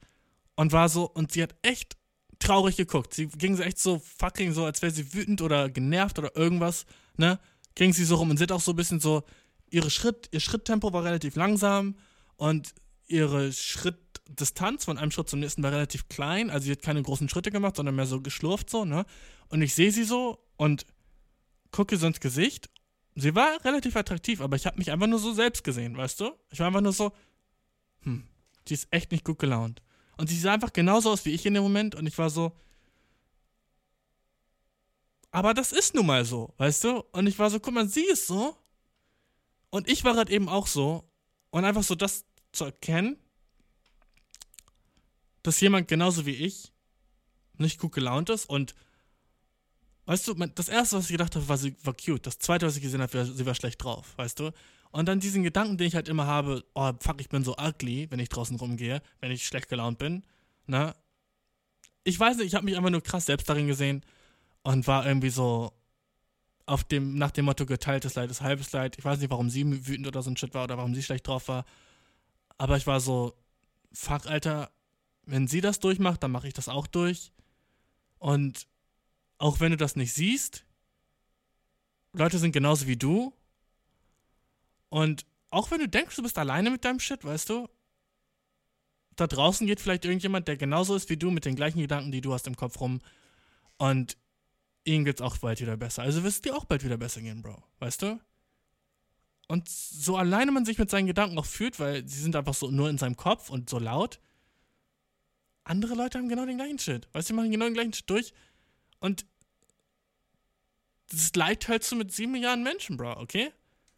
und war so, und sie hat echt traurig geguckt. Sie ging so echt so fucking so, als wäre sie wütend oder genervt oder irgendwas, ne? Ging sie so rum und hat auch so ein bisschen so, ihre Schritt, ihr Schritttempo war relativ langsam und ihre Schrittdistanz von einem Schritt zum nächsten war relativ klein. Also sie hat keine großen Schritte gemacht, sondern mehr so geschlurft so, ne? Und ich sehe sie so und gucke so ins Gesicht. Sie war relativ attraktiv, aber ich habe mich einfach nur so selbst gesehen, weißt du? Ich war einfach nur so, hm, die ist echt nicht gut gelaunt. Und sie sah einfach genauso aus wie ich in dem Moment und ich war so, aber das ist nun mal so, weißt du? Und ich war so, guck mal, sie ist so und ich war halt eben auch so und einfach so das zu erkennen, dass jemand genauso wie ich nicht gut gelaunt ist und weißt du, das erste, was ich gedacht habe, war, sie war cute. Das zweite, was ich gesehen habe, war, sie war schlecht drauf, weißt du? Und dann diesen Gedanken, den ich halt immer habe, oh, fuck, ich bin so ugly, wenn ich draußen rumgehe, wenn ich schlecht gelaunt bin, ne? Ich weiß nicht, ich habe mich einfach nur krass selbst darin gesehen und war irgendwie so auf dem, nach dem Motto geteiltes Leid ist halbes Leid. Ich weiß nicht, warum sie wütend oder so ein Shit war oder warum sie schlecht drauf war. Aber ich war so, fuck, Alter, wenn sie das durchmacht, dann mache ich das auch durch. Und auch wenn du das nicht siehst, Leute sind genauso wie du. Und auch wenn du denkst, du bist alleine mit deinem Shit, weißt du, da draußen geht vielleicht irgendjemand, der genauso ist wie du, mit den gleichen Gedanken, die du hast im Kopf rum. Und ihm geht's auch bald wieder besser. Also wird es dir auch bald wieder besser gehen, Bro. Weißt du? Und so alleine man sich mit seinen Gedanken auch fühlt, weil sie sind einfach so nur in seinem Kopf und so laut. Andere Leute haben genau den gleichen Shit. Weißt du, die machen genau den gleichen Shit durch. Und das Leid teilst du mit sieben Milliarden Menschen, Bro, okay?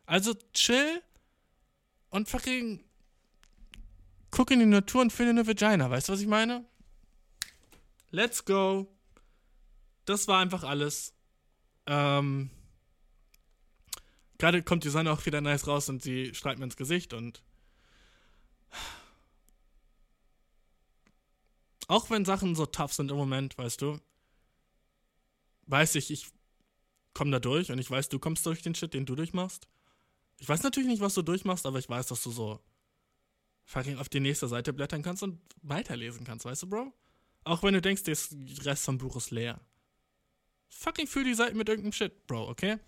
Also chill und fucking guck in die Natur und finde eine Vagina. Weißt du, was ich meine? Let's go. Das war einfach alles. Ähm, Gerade kommt die Sonne auch wieder nice raus und sie strahlt mir ins Gesicht und auch wenn Sachen so tough sind im Moment, weißt du, weiß ich, ich komme da durch und ich weiß, du kommst durch den Shit, den du durchmachst. Ich weiß natürlich nicht, was du durchmachst, aber ich weiß, dass du so fucking auf die nächste Seite blättern kannst und weiterlesen kannst, weißt du, Bro? Auch wenn du denkst, der Rest vom Buch ist leer. Fucking füll die Seiten mit irgendeinem Shit, Bro, okay?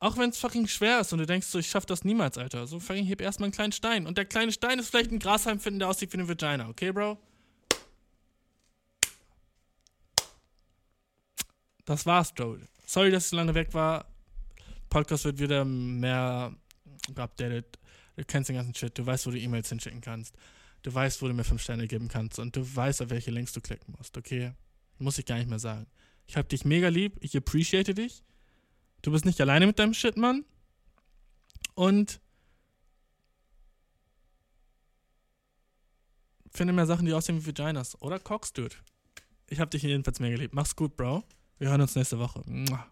Auch wenn es fucking schwer ist und du denkst so, ich schaff das niemals, Alter. So fucking heb erstmal einen kleinen Stein. Und der kleine Stein ist vielleicht ein Grashalm finden, der aussieht wie eine Vagina, okay, Bro? Das war's, Joe. Sorry, dass ich so lange weg war. Podcast wird wieder mehr geupdatet. Du kennst den ganzen Shit. Du weißt, wo du E-Mails hinschicken kannst. Du weißt, wo du mir 5 Sterne geben kannst. Und du weißt, auf welche Links du klicken musst, okay? Muss ich gar nicht mehr sagen. Ich hab dich mega lieb. Ich appreciate dich. Du bist nicht alleine mit deinem Shit, Mann. Und finde mehr Sachen, die aussehen wie Vaginas. Oder Cox, Dude. Ich hab dich jedenfalls mega lieb. Mach's gut, Bro. Wir hören uns nächste Woche. Mua.